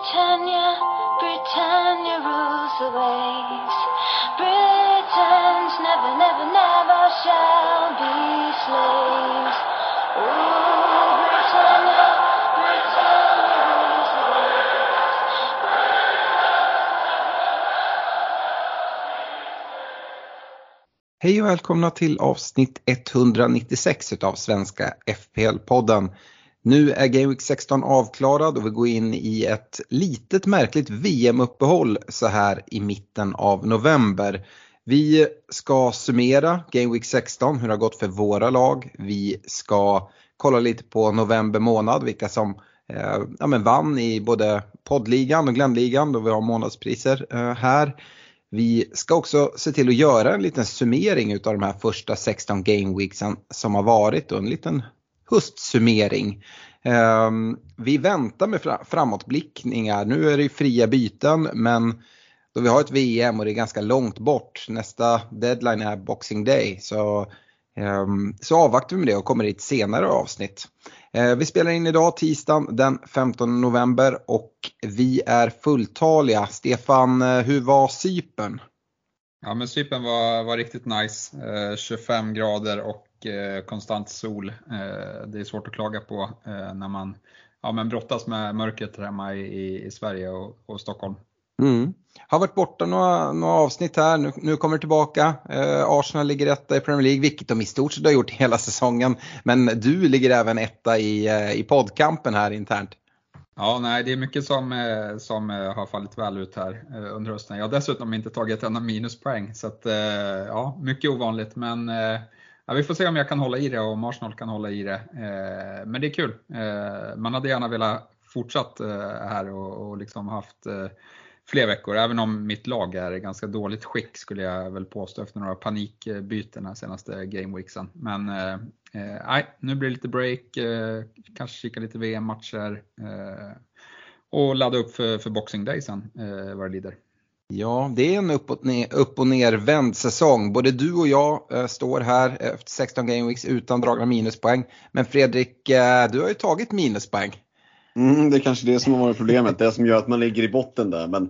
Britannia, Britannia rules the waves. Britons never, never, never shall be slaves. Oh, Britannia, Britannia rules the waves. Hej och välkomna till avsnitt 196 utav Svenska FPL-podden. Nu är Game Week 16 avklarad och vi går in i ett litet märkligt VM-uppehåll så här i mitten av november. Vi ska summera Game Week 16, hur det har gått för våra lag. Vi ska kolla lite på november månad, vilka som eh, ja, men vann i både poddligan och Glennligan då vi har månadspriser eh, här. Vi ska också se till att göra en liten summering utav de här första 16 gameweeksen som har varit och en liten höstsummering. Ehm, vi väntar med framåtblickningar. Nu är det fria byten men då vi har ett VM och det är ganska långt bort. Nästa deadline är Boxing Day. Så, ehm, så avvaktar vi med det och kommer i ett senare avsnitt. Ehm, vi spelar in idag tisdagen den 15 november och vi är fulltaliga. Stefan, eh, hur var Cypern? Ja men Cypern var, var riktigt nice. Eh, 25 grader och konstant sol. Eh, det är svårt att klaga på eh, när man ja, men brottas med mörkret hemma i, i Sverige och, och Stockholm. Mm. Har varit borta några, några avsnitt här, nu, nu kommer det tillbaka. Eh, Arsenal ligger etta i Premier League, vilket de i stort sett har gjort hela säsongen. Men du ligger även etta i, eh, i poddkampen här internt. Ja, nej, det är mycket som, eh, som eh, har fallit väl ut här eh, under hösten. Jag har dessutom inte tagit ett enda minuspoäng, så att, ja, mycket ovanligt. Men ja, vi får se om jag kan hålla i det och om Arsenal kan hålla i det. Eh, men det är kul. Eh, man hade gärna velat fortsatt eh, här och, och liksom haft fler veckor, även om mitt lag är i ganska dåligt skick skulle jag väl påstå efter några panikbyten här senaste gameweeksen. Men eh, nej, nu blir det lite break, eh, kanske kika lite VM-matcher eh, och ladda upp för, för Boxing Day sen eh, vad det lider. Ja, det är en upp och, ner, upp och nervänd säsong. Både du och jag eh, står här eh, efter 16 gameweeks utan dragna minuspoäng. Men Fredrik, eh, du har ju tagit minuspoäng. Mm, det är kanske det som har varit problemet, det som gör att man ligger i botten där. Men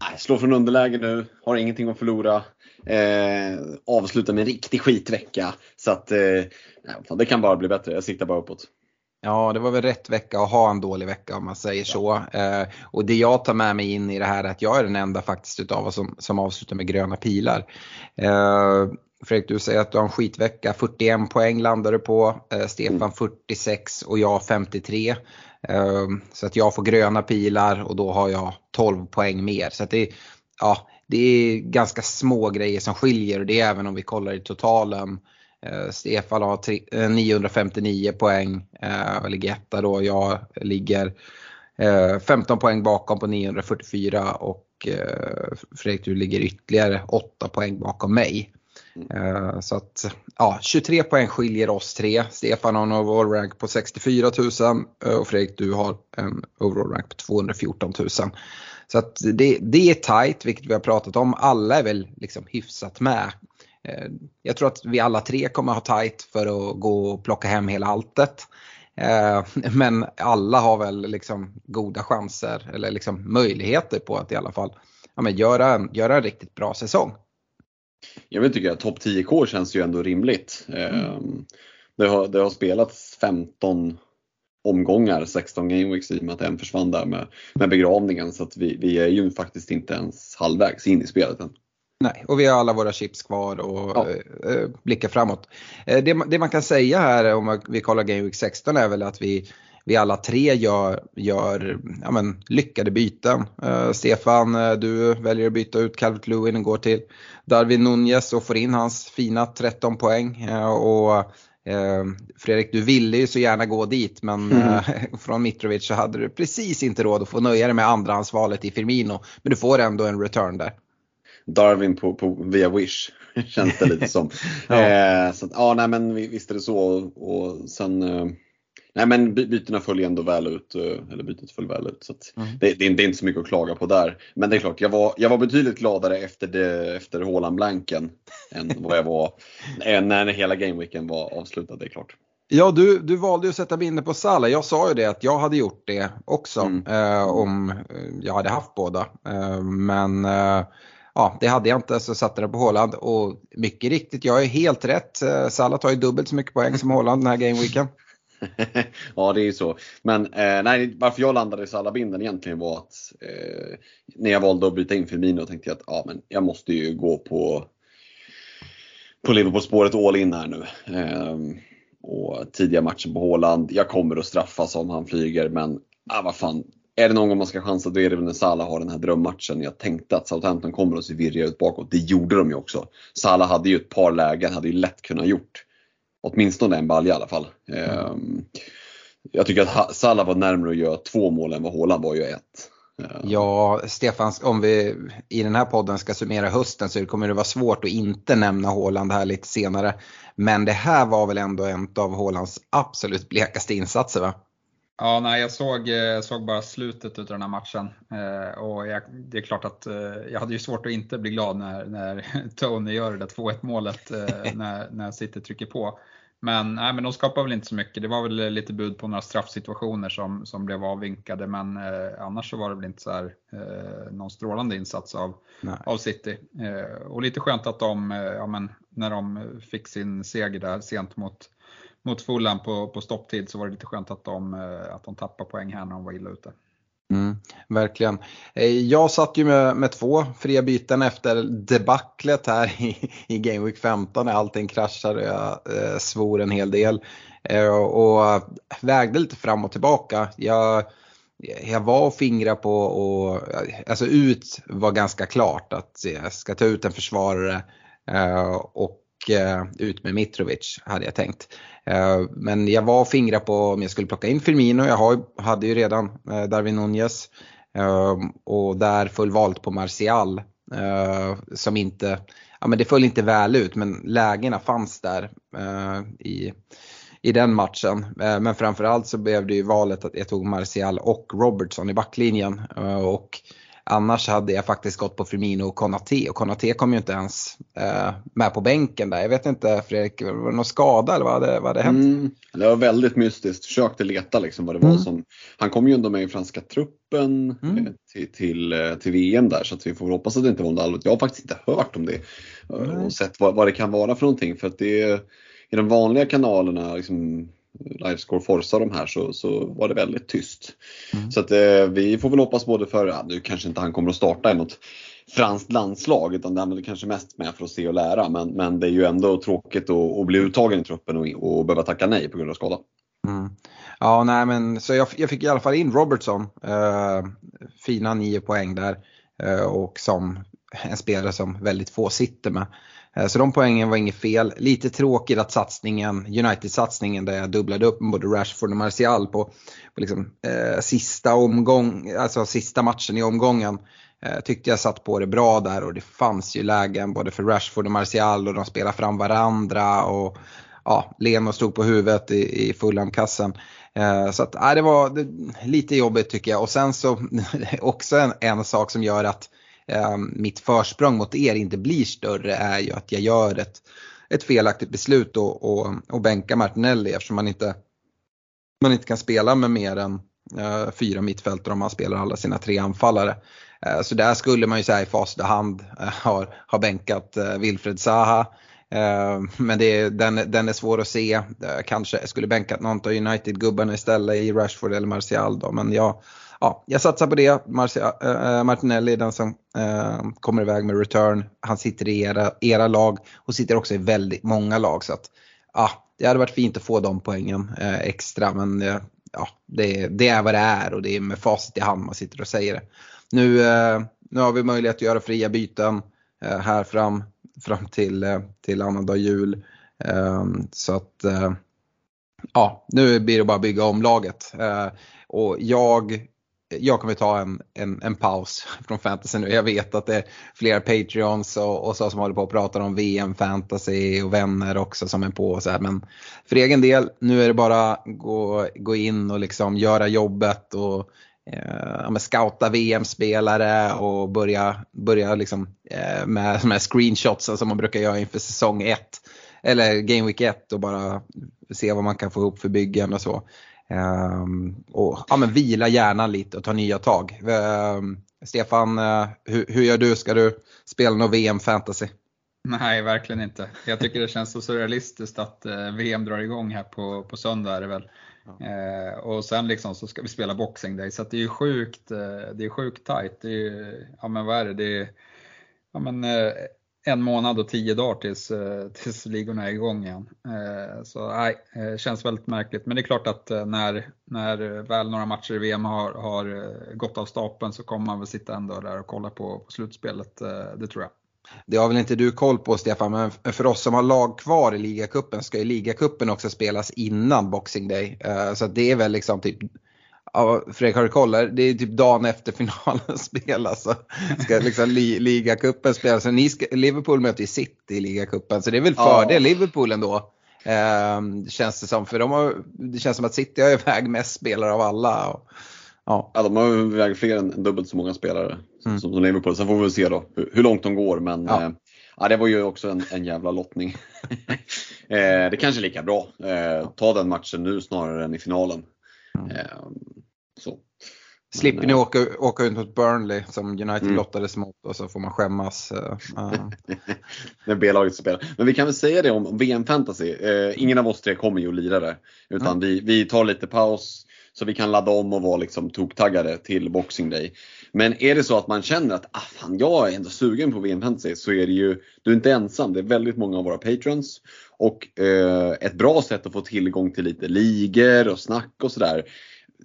nej, slår från underläge nu, har ingenting att förlora. Eh, avslutar med en riktig skitvecka. Så att eh, nej, det kan bara bli bättre, jag siktar bara uppåt. Ja, det var väl rätt vecka att ha en dålig vecka om man säger så. Eh, och det jag tar med mig in i det här är att jag är den enda faktiskt utav oss som, som avslutar med gröna pilar. Eh, Fredrik, du säger att du har en skitvecka. 41 poäng landar du på. Eh, Stefan 46 och jag 53. Eh, så att jag får gröna pilar och då har jag 12 poäng mer. Så att det, ja, det är ganska små grejer som skiljer och det är även om vi kollar i totalen. Eh, Stefan har tre, eh, 959 poäng eh, och ligger etta då. Jag ligger 15 poäng bakom på 944 och Fredrik du ligger ytterligare 8 poäng bakom mig. Mm. Så att ja, 23 poäng skiljer oss tre. Stefan har en overall rank på 64 000 och Fredrik du har en overall rank på 214 000. Så att det, det är tight, vilket vi har pratat om. Alla är väl liksom hyfsat med. Eh, jag tror att vi alla tre kommer ha tight för att gå och plocka hem hela alltet. Eh, men alla har väl liksom goda chanser eller liksom möjligheter på att i alla fall ja, men göra, en, göra en riktigt bra säsong. Jag vill tycka att topp 10K känns ju ändå rimligt. Mm. Det, har, det har spelats 15 omgångar, 16 gameweeks i och med att en försvann där med, med begravningen. Så att vi, vi är ju faktiskt inte ens halvvägs in i spelet än. Nej, och vi har alla våra chips kvar och ja. eh, blickar framåt. Eh, det, det, man kan säga här om vi kollar Game Week 16 är väl att vi, vi alla tre gör, gör ja, men, lyckade byten. Eh, Stefan, eh, du väljer att byta ut Calvert Lewin och går till Darwin Nunez och får in hans fina 13 poäng. Eh, och eh, Fredrik, du ville ju så gärna gå dit men mm. från Mitrovic så hade du precis inte råd att få nöja dig med andrahandsvalet i Firmino. Men du får ändå en return där. Darwin på, på, via Wish. Känns det lite som. ja. Eh, så att, ja, nej, men visst är det så. Och sen, eh, nej men bytena följer ändå väl ut. Eh, eller bytet föll väl ut. Så mm. det, det, det, är inte så mycket att klaga på där. Men det är klart, jag var, jag var betydligt gladare efter, det, efter Haaland-blanken än vad jag var när hela gameweeken var avslutad. Det är klart. Ja, du, du valde ju att sätta bindet på Salah. Jag sa ju det att jag hade gjort det också Mm. eh, om jag hade haft båda. Eh, men eh, ja, det hade jag inte så satte det på Håland och mycket riktigt, jag är helt rätt. Eh, Salah tar ju dubbelt så mycket poäng som Håland den här gameweeken. ja, det är ju så. Men eh, nej, varför jag landade i Salabinden egentligen var att eh, när jag valde att byta in Firmino tänkte jag att ja, men jag måste ju gå på, på Liverpool-spåret all in här nu. Eh, och tidiga matchen på Håland. Jag kommer att straffas om han flyger, men ah, vad fan. Är det någon gång man ska chansa då är det väl när Salah har den här drömmatchen. Jag tänkte att Southampton kommer att se virriga ut bakåt. Det gjorde de ju också. Salah hade ju ett par lägen, hade ju lätt kunnat gjort åtminstone en balja i alla fall. Mm. jag tycker att Salah var närmare att göra två mål än vad Haaland var ju ett. Ehm. Ja, Stefan, om vi i den här podden ska summera hösten så kommer det vara svårt att inte nämna Håland här lite senare. Men det här var väl ändå en av Hålands absolut blekaste insatser va? Ja, nej, jag såg, eh, såg bara slutet av den här matchen. Eh, och jag, det är klart att eh, jag hade ju svårt att inte bli glad när, när Tony gör det där 2-1 målet när, när City trycker på. Men, nej, men de skapar väl inte så mycket. Det var väl lite bud på några straffsituationer som, som blev avvinkade men eh, annars så var det väl inte så här, eh, någon strålande insats av, Nej. av City. Eh, och lite skönt att de, ja, men, när de fick sin seger där sent mot mot Fulham på, på stopptid så var det lite skönt att de, eh, att de tappade poäng här när de var illa ute. Mm, verkligen. Eh, jag satt ju med, med två fria byten efter debaclet här i, i Game Week 15 när allting kraschade och jag eh, svor en hel del. Eh, och vägde lite fram och tillbaka. Jag, jag var och fingrade på och alltså ut var ganska klart att jag ska ta ut en försvarare eh, och Eh, ut med Mitrovic hade jag tänkt. Eh, Men jag var och fingrade på om jag skulle plocka in Firmino. Jag har, hade ju redan eh, Darwin Nunez. Eh, Och där föll valet på Martial. eh, Som inte, ja men det föll inte väl ut men lägena fanns där eh, i, i den matchen. Eh, Men framförallt så blev det ju valet att jag tog Martial och Robertson i backlinjen. Eh, Och Annars hade jag faktiskt gått på Firmino och Konate och Konate kom ju inte ens eh, med på bänken där. Jag vet inte Fredrik, var det någon skada eller vad hade, vad hade hänt? Mm, det var väldigt mystiskt. Försökte leta liksom vad det var Mm. som. Han kom ju ändå med i franska truppen Mm. eh, till, till, eh, till VM där så att vi får hoppas att det inte var något allvarligt. Jag har faktiskt inte hört om det eh, och sett vad, vad det kan vara för någonting. För att det är, i de vanliga kanalerna, liksom, Livescore Forza de här så, så var det väldigt tyst. Mm. Så att eh, vi får väl hoppas både för, ja, nu kanske inte han kommer att starta i något franskt landslag utan det är väl kanske mest med för att se och lära. Men, men det är ju ändå tråkigt att, att bli uttagen i truppen och, och behöva tacka nej på grund av skada. Mm. Ja, nej men så jag, jag fick i alla fall in Robertson. Eh, fina nio poäng där. Eh, och som en spelare som väldigt få sitter med. Eh, så de poängen var inget fel. Lite tråkigt att satsningen, United-satsningen där jag dubblade upp med både Rashford och Martial på, på liksom, eh, sista omgång, alltså sista matchen i omgången. Eh, tyckte jag satt på det bra där och det fanns ju lägen både för Rashford och Martial och de spelade fram varandra. och ja, Leno stod på huvudet i, i Fulham-kassen. Eh, så att, nej, det var det, lite jobbigt tycker jag. Och sen så också en, en sak som gör att eh, mitt försprång mot er inte blir större är ju att jag gör ett, ett felaktigt beslut och, och, och bänkar Martinelli eftersom man inte, man inte kan spela med mer än eh, fyra mittfältare om man spelar alla sina tre anfallare. Eh, så där skulle man ju säga i facit hand eh, har, har bänkat eh, Wilfred Zaha. Eh, men det är, den, den är svår att se. Eh, kanske skulle bänkat någon av United-gubbarna istället i Rashford eller Martial då. Men jag, ja, jag satsar på det. Marcia, äh, Martinelli är den som äh, kommer iväg med return. Han sitter i era, era lag och sitter också i väldigt många lag. Så att, ja, det hade varit fint att få de poängen äh, extra. Men ja, det, det är vad det är och det är med facit i hand man sitter och säger det. Nu, nu har vi möjlighet att göra fria byten här fram, fram till, till annandag jul. Så att ja, nu blir det bara att bygga om laget. Eh, och jag, jag kommer ta en, en, en paus från fantasy nu. Jag vet att det är flera Patreons och, och så som håller på och pratar om VM, fantasy och vänner också som är på. Och så här. Men för egen del, nu är det bara gå, gå in och liksom göra jobbet och eh, scouta VM-spelare och börja, börja liksom, eh, med, med screenshots som man brukar göra inför säsong 1. eller Game Week 1 och bara se vad man kan få ihop för byggen och så. Um, och ja, men vila hjärnan lite och ta nya tag. Um, Stefan, uh, hur, hur, gör du? Ska du spela någon VM fantasy? Nej, verkligen inte. Jag tycker det känns så surrealistiskt att uh, VM drar igång här på, på söndag är det väl. Ja. Uh, och sen liksom så ska vi spela Boxing Day så det är ju sjukt, det är sjukt tajt. Det är, ja men vad är det? det är, ja, men, en månad och tio dagar tills, eh, tills ligorna är igång igen. Eh, så nej, det känns väldigt märkligt. Men det är klart att när, när väl några matcher i VM har, har gått av stapeln så kommer man väl sitta ändå där och kolla på, på slutspelet, det tror jag. Det har väl inte du koll på Stefan, men för oss som har lag kvar i ligacupen ska ju ligacupen också spelas innan Boxing Day. Så det är väl liksom typ Ja, Fredrik har du koll? Det är typ dagen efter finalen spelas. Så ska liksom li, ligacupen spelas. Ska, Liverpool möter ju City i ligacupen. Så det är väl fördel ja. Liverpool ändå. Eh, känns det som. För de har, det känns som att City har iväg mest spelare av alla. Och, ja. ja, de har iväg fler än dubbelt så många spelare mm. som, som Liverpool. Sen får vi väl se då hur, hur långt de går. Men ja. Eh, ja det var ju också en, en jävla lottning. eh, det kanske är lika bra. Eh, ta den matchen nu snarare än i finalen. Mm. Ehm, så. Slipper ni åka, åka ut mot Burnley som United mm. lottades mot och så får man skämmas. Uh. När B-laget spelar. Men vi kan väl säga det om VM Fantasy. Uh, ingen av oss tre kommer ju att lira det. Utan mm. vi, vi tar lite paus så vi kan ladda om och vara liksom toktaggade till Boxing Day. Men är det så att man känner att ah, fan, jag är ändå sugen på VM Fantasy så är det ju, du är inte ensam. Det är väldigt många av våra patrons. Och eh, ett bra sätt att få tillgång till lite ligor och snack och sådär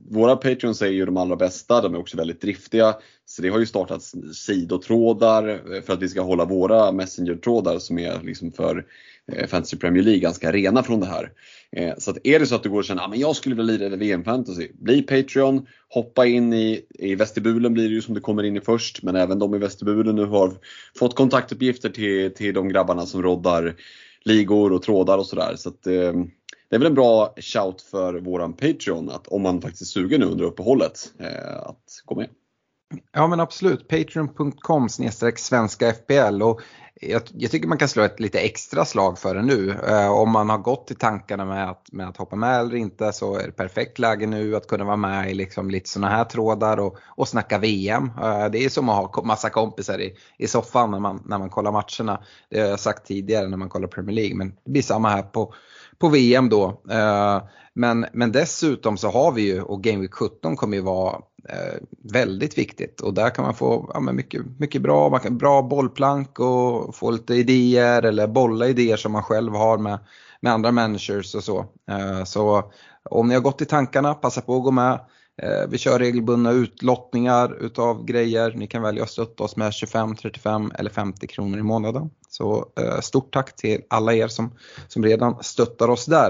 våra Patreons är ju de allra bästa, de är också väldigt driftiga. Så det har ju startats sidotrådar eh, för att vi ska hålla våra Messenger-trådar som är liksom för eh, Fantasy Premier League ganska rena från det här. Eh, så att är det så att du går och känner att ah, jag skulle vilja lira VM Fantasy, bli Patreon, hoppa in i, i vestibulen blir det ju som du kommer in i först, men även de i vestibulen nu har fått kontaktuppgifter till, till de grabbarna som roddar ligor och trådar och sådär. Så att, eh, det är väl en bra shout för våran Patreon att om man faktiskt är sugen nu under uppehållet eh, att gå med. Ja men absolut, patreon.com svenska FPL och jag, jag, tycker man kan slå ett lite extra slag för det nu. Eh, om man har gått i tankarna med att, med att hoppa med eller inte så är det perfekt läge nu att kunna vara med i liksom lite sådana här trådar och, och snacka VM. Eh, det är som att ha massa kompisar i, i soffan när man, när man kollar matcherna. Det har jag sagt tidigare när man kollar Premier League men det blir samma här på, på VM då. Eh, men, men dessutom så har vi ju, och Game Week 17 kommer ju vara Eh, väldigt viktigt och där kan man få ja, mycket, mycket bra, man kan, bra bollplank och få lite idéer eller bolla idéer som man själv har med, med andra managers och så. Eh, så om ni har gått i tankarna, passa på att gå med. Eh, vi kör regelbundna utlottningar utav grejer. Ni kan välja att stötta oss med 25, 35 eller 50 kronor i månaden. Så eh, stort tack till alla er som, som redan stöttar oss där.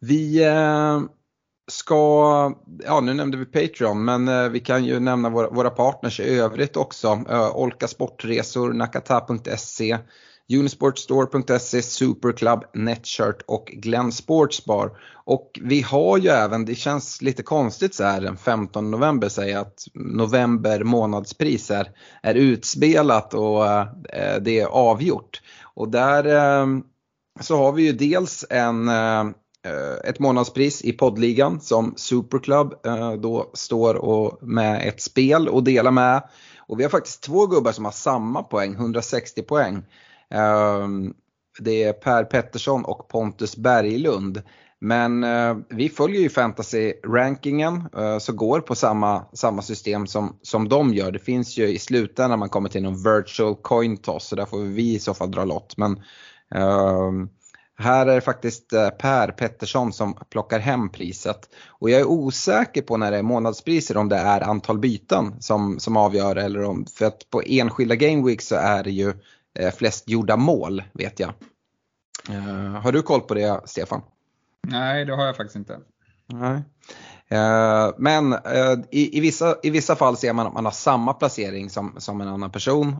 Vi eh, ska, ja nu nämnde vi Patreon, men eh, vi kan ju nämna våra, våra partners i övrigt också. Eh, Olka Sportresor, nakata.se Unisportstore.se, Superclub, Netshirt och Glenn Sportsbar. Och vi har ju även, det känns lite konstigt så här den 15 november säga att november månadspris är, är utspelat och eh, det är avgjort. Och där eh, så har vi ju dels en eh, Eh, ett månadspris i poddligan som Superclub eh, då står och med ett spel och delar med. Och vi har faktiskt två gubbar som har samma poäng, 160 poäng. Ehm, det är Per Pettersson och Pontus Berglund. Men eh, vi följer ju fantasy-rankingen så går på samma, samma system som, som de gör. Det finns ju i slutändan när man kommer till någon virtual coin toss så där får vi i så fall dra lott. Men ehm, här är det faktiskt eh, Per Pettersson som plockar hem priset. Och jag är osäker på när det är månadspriser om det är antal byten som, som avgör eller om, för att på enskilda Game Week så är det ju eh, flest gjorda mål vet jag. Uh, har du koll på det Stefan? Nej, det har jag faktiskt inte. Nej. Men i, i, vissa, i vissa fall ser man att man har samma placering som, som en annan person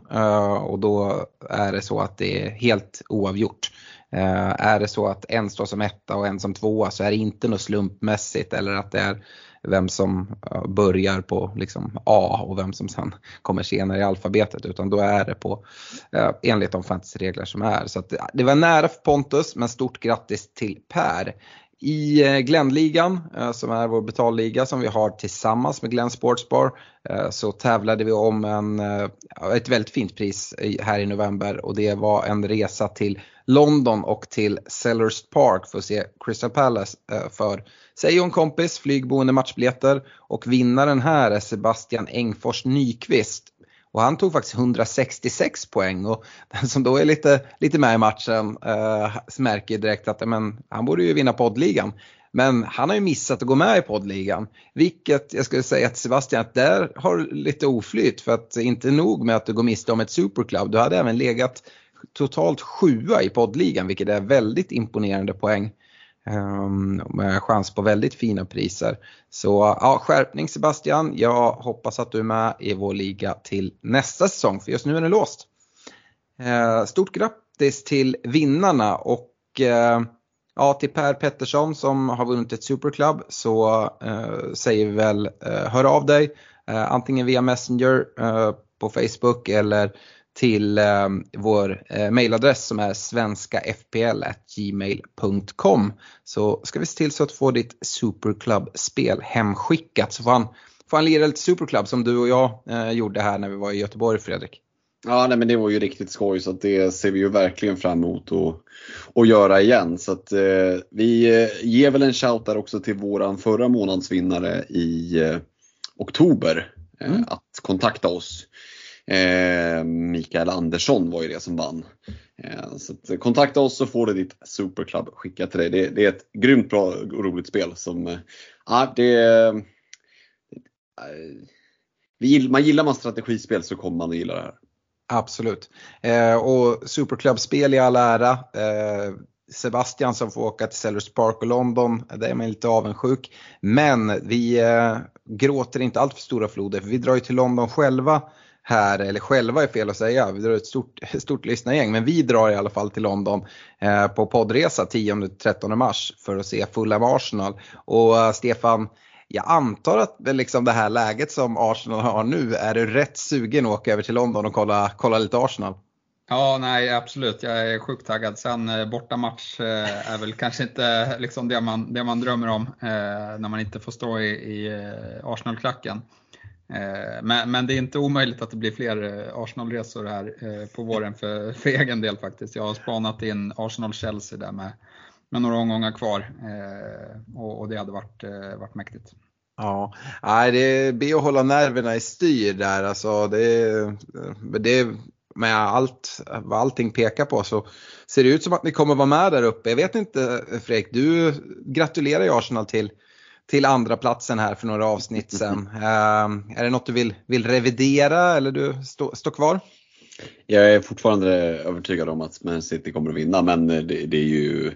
och då är det så att det är helt oavgjort. Eh, är det så att en står som etta och en som tvåa så är det inte något slumpmässigt eller att det är vem som eh, börjar på liksom A och vem som sen kommer senare i alfabetet utan då är det på eh, enligt de fantasyregler som är. Så det var nära för Pontus men stort grattis till Per. I eh, Glenligan, Glennligan, som är vår betalliga som vi har tillsammans med Glenn Sportsbar, eh, så tävlade vi om en, ett väldigt fint pris här i november och det var en resa till London och till Sellers Park för att se Crystal Palace för sig och en kompis, flygboende matchbiljetter. Och vinnaren här är Sebastian Engfors Nyqvist och han tog faktiskt 166 poäng och den som då är lite, lite med i matchen eh, märker direkt att men, han borde ju vinna poddligan. Men han har ju missat att gå med i poddligan. Vilket jag skulle säga till Sebastian att där har du lite oflyt för att inte nog med att du går miste om ett superclub. Du hade även legat totalt sjua i poddligan vilket är väldigt imponerande poäng. Ehm, med chans på väldigt fina priser. Så ja, skärpning Sebastian. Jag hoppas att du är med i vår liga till nästa säsong för just nu är den låst. Ehm, stort grattis till vinnarna och ehm, ja, till Per Pettersson som har vunnit ett superclub så eh, säger vi väl eh, hör av dig eh, antingen via Messenger på Facebook eller till eh, vår eh, mailadress som är svenskafpl.gmail.com så ska vi se till så att få ditt Superclub-spel hemskickat så får han, får han lira lite Superclub som du och jag eh, gjorde här när vi var i Göteborg Fredrik. Ja, nej, men det var ju riktigt skoj så det ser vi ju verkligen fram emot att, att göra igen. Så att, eh, vi eh, ger väl en shout där också till våran förra månadsvinnare i eh, oktober mm. att kontakta oss. Eh, Mikael Andersson var ju det som vann. Eh, så kontakta oss så får du ditt Superclub skickat till dig. Det, det, är ett grymt bra och roligt spel som, eh, ja det eh, man gillar man strategispel så kommer man att gilla det här. Absolut. Eh, och Superclub-spel i all ära. Eh, Sebastian som får åka till Sellers Park och London, där är man lite avundsjuk. Men vi eh, gråter inte allt för stora floder för vi drar ju till London själva här, eller själva är fel att säga, vi drar ett stort, stort lyssnargäng, men vi drar i alla fall till London eh, på poddresa 10-13 mars för att se Fulham Arsenal. Och eh, Stefan, jag antar att liksom det här läget som Arsenal har nu, är du rätt sugen att åka över till London och kolla, kolla lite Arsenal? Ja, nej absolut. Jag är sjukt taggad. Sen eh, bortamatch eh, är väl kanske inte liksom det, man, det man drömmer om eh, när man inte får stå i, i eh, Arsenal-klacken. Eh, men, men, det är inte omöjligt att det blir fler Arsenalresor Arsenal-resor här eh, på våren för, för egen del faktiskt. Jag har spanat in Arsenal-Chelsea där med, med några omgångar kvar och, och det hade varit, varit mäktigt. Ja, Nej, det blir att hålla nerverna i styr där. Alltså det, det, med allt, vad allting pekar på så ser det ut som att ni kommer vara med där uppe. Jag vet inte Fredrik, du gratulerar ju Arsenal till till andra platsen här för några avsnitt sen. Uh, är det något du vill, vill revidera eller du står stå kvar? Jag är fortfarande övertygad om att Man City kommer att vinna men det, det är ju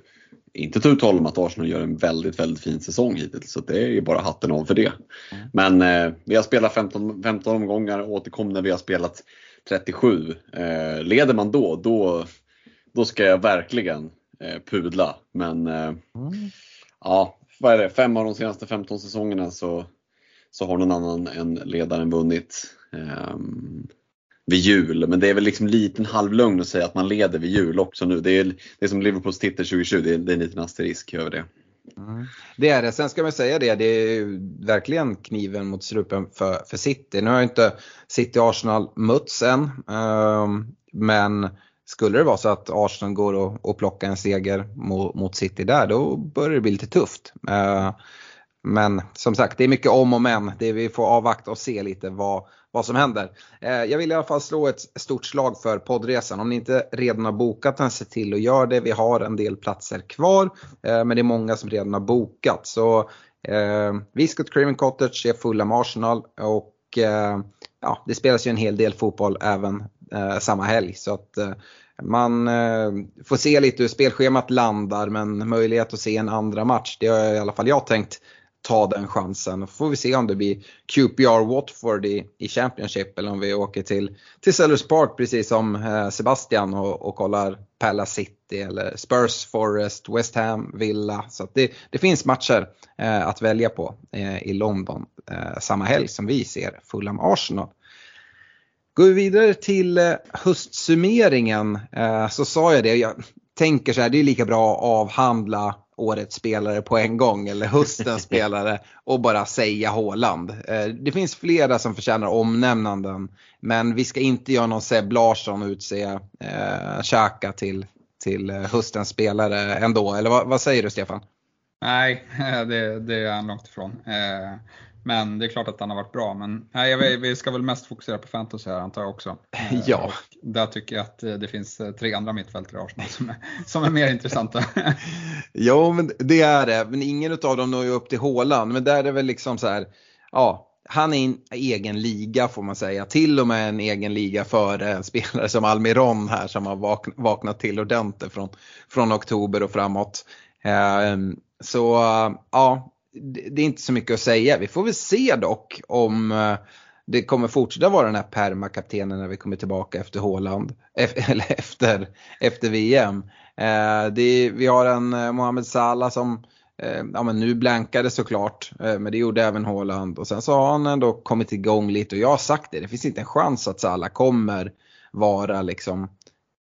inte tu tal om att Arsenal gör en väldigt, väldigt fin säsong hittills. Så det är ju bara hatten av för det. Mm. Men eh, vi har spelat 15, 15 omgångar och återkom när vi har spelat 37. Eh, leder man då, då, då ska jag verkligen eh, pudla. Men eh, mm. ja, vad är det, fem av de senaste 15 säsongerna så, så har någon annan än ledaren vunnit eh, vid jul. Men det är väl liksom liten halvlugn att säga att man leder vid jul också nu. Det är, det är som Liverpools titel 2020, det är, det är en liten asterisk över det. Mm. Det är det. Sen ska man säga det, det är verkligen kniven mot strupen för, för City. Nu har ju inte City och Arsenal mötts än. Um, men skulle det vara så att Arsenal går och, och plockar en seger mot, mot, City där, då börjar det bli lite tufft. Eh, men som sagt, det är mycket om och men. Det vi får avvakta och se lite vad, vad som händer. Eh, jag vill i alla fall slå ett stort slag för poddresan. Om ni inte redan har bokat den, se till att göra det. Vi har en del platser kvar, eh, men det är många som redan har bokat. Så eh, Viscot Craven Cottage är fulla med Arsenal och eh, ja, det spelas ju en hel del fotboll även eh, samma helg. Så att eh, man eh, får se lite hur spelschemat landar men möjlighet att se en andra match, det har i alla fall jag tänkt ta den chansen. Får vi se om det blir QPR Watford i, i Championship eller om vi åker till, till Sellers Park precis som eh, Sebastian och, och kollar Palace City eller Spurs Forest, West Ham, Villa. Så det, det finns matcher eh, att välja på eh, i London eh, samma helg som vi ser Fulham Arsenal. Går vi vidare till eh, höstsummeringen eh, så sa jag det, jag tänker så här, det är lika bra att avhandla årets spelare på en gång eller höstens spelare och bara säga Håland. Eh, det finns flera som förtjänar omnämnanden men vi ska inte göra någon Seb Larsson och utse eh, Xhaka till, till höstens spelare ändå. Eller vad, vad säger du Stefan? Nej, det, det är han långt ifrån. Eh, men det är klart att han har varit bra. Men nej, vi ska väl mest fokusera på fantasy här antar jag också. Ja. Och där tycker jag att det finns tre andra mittfältare i Arsenal som är, som är mer intressanta. jo, men det är det. Men ingen av dem når ju upp till hålan. Men där är det väl liksom så här, ja. Han är i en egen liga får man säga. Till och med en egen liga före en spelare som Almiron här som har vaknat till ordentligt från, från oktober och framåt. Så ja, det är inte så mycket att säga. Vi får väl se dock om eh, det kommer fortsätta vara den här permakaptenen när vi kommer tillbaka efter Håland, eller efter, efter VM. Eh, vi har en eh, Mohamed Salah som eh, ja, men nu blankade såklart, men det gjorde även Håland. Och sen så har han ändå kommit igång lite och jag har sagt det, det finns inte en chans att Salah kommer vara liksom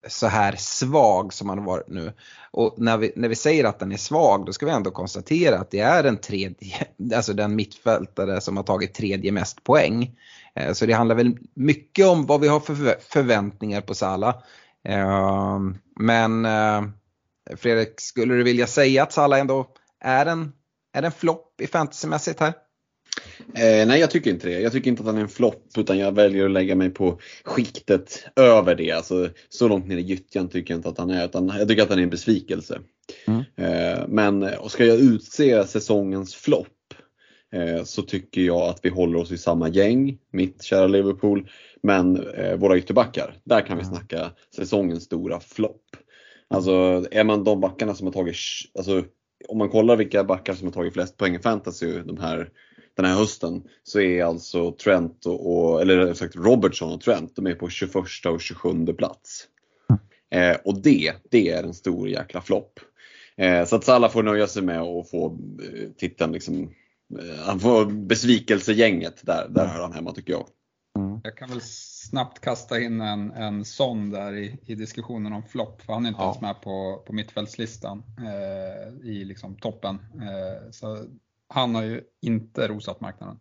så här svag som han har varit nu. Och när vi, när vi säger att den är svag då ska vi ändå konstatera att det är den tredje, alltså den mittfältare som har tagit tredje mest poäng. Eh, så det handlar väl mycket om vad vi har för förväntningar på Salah. Eh, men eh, Fredrik, skulle du vilja säga att Salah ändå är en, är en flopp i fantasymässigt här? Eh, nej, jag tycker inte det. Jag tycker inte att han är en flopp utan jag väljer att lägga mig på skiktet över det. Alltså, så långt ner i gyttjan tycker jag inte att han är. Utan jag tycker att han är en besvikelse. Mm. Eh, men ska jag utse säsongens flopp eh, så tycker jag att vi håller oss i samma gäng, mitt kära Liverpool. Men eh, våra ytterbackar, där kan vi mm. snacka säsongens stora flopp. Alltså är man de backarna som har tagit, alltså om man kollar vilka backar som har tagit flest poäng i fantasy de här den här hösten så är alltså Trent och, och eller sagt Robertson och Trent, de är på 21 och 27 plats. Eh, och det, det är en stor jäkla flopp. Eh, så att Salah får nöja sig med att få eh, titeln liksom, eh, han får besvikelsegänget där, där hör han hemma tycker jag. Mm. Jag kan väl snabbt kasta in en, en sån där i, i diskussionen om flopp, för han är inte ja. ens med på, på mittfältslistan eh, i liksom toppen. Eh, så han har ju inte rosat marknaden.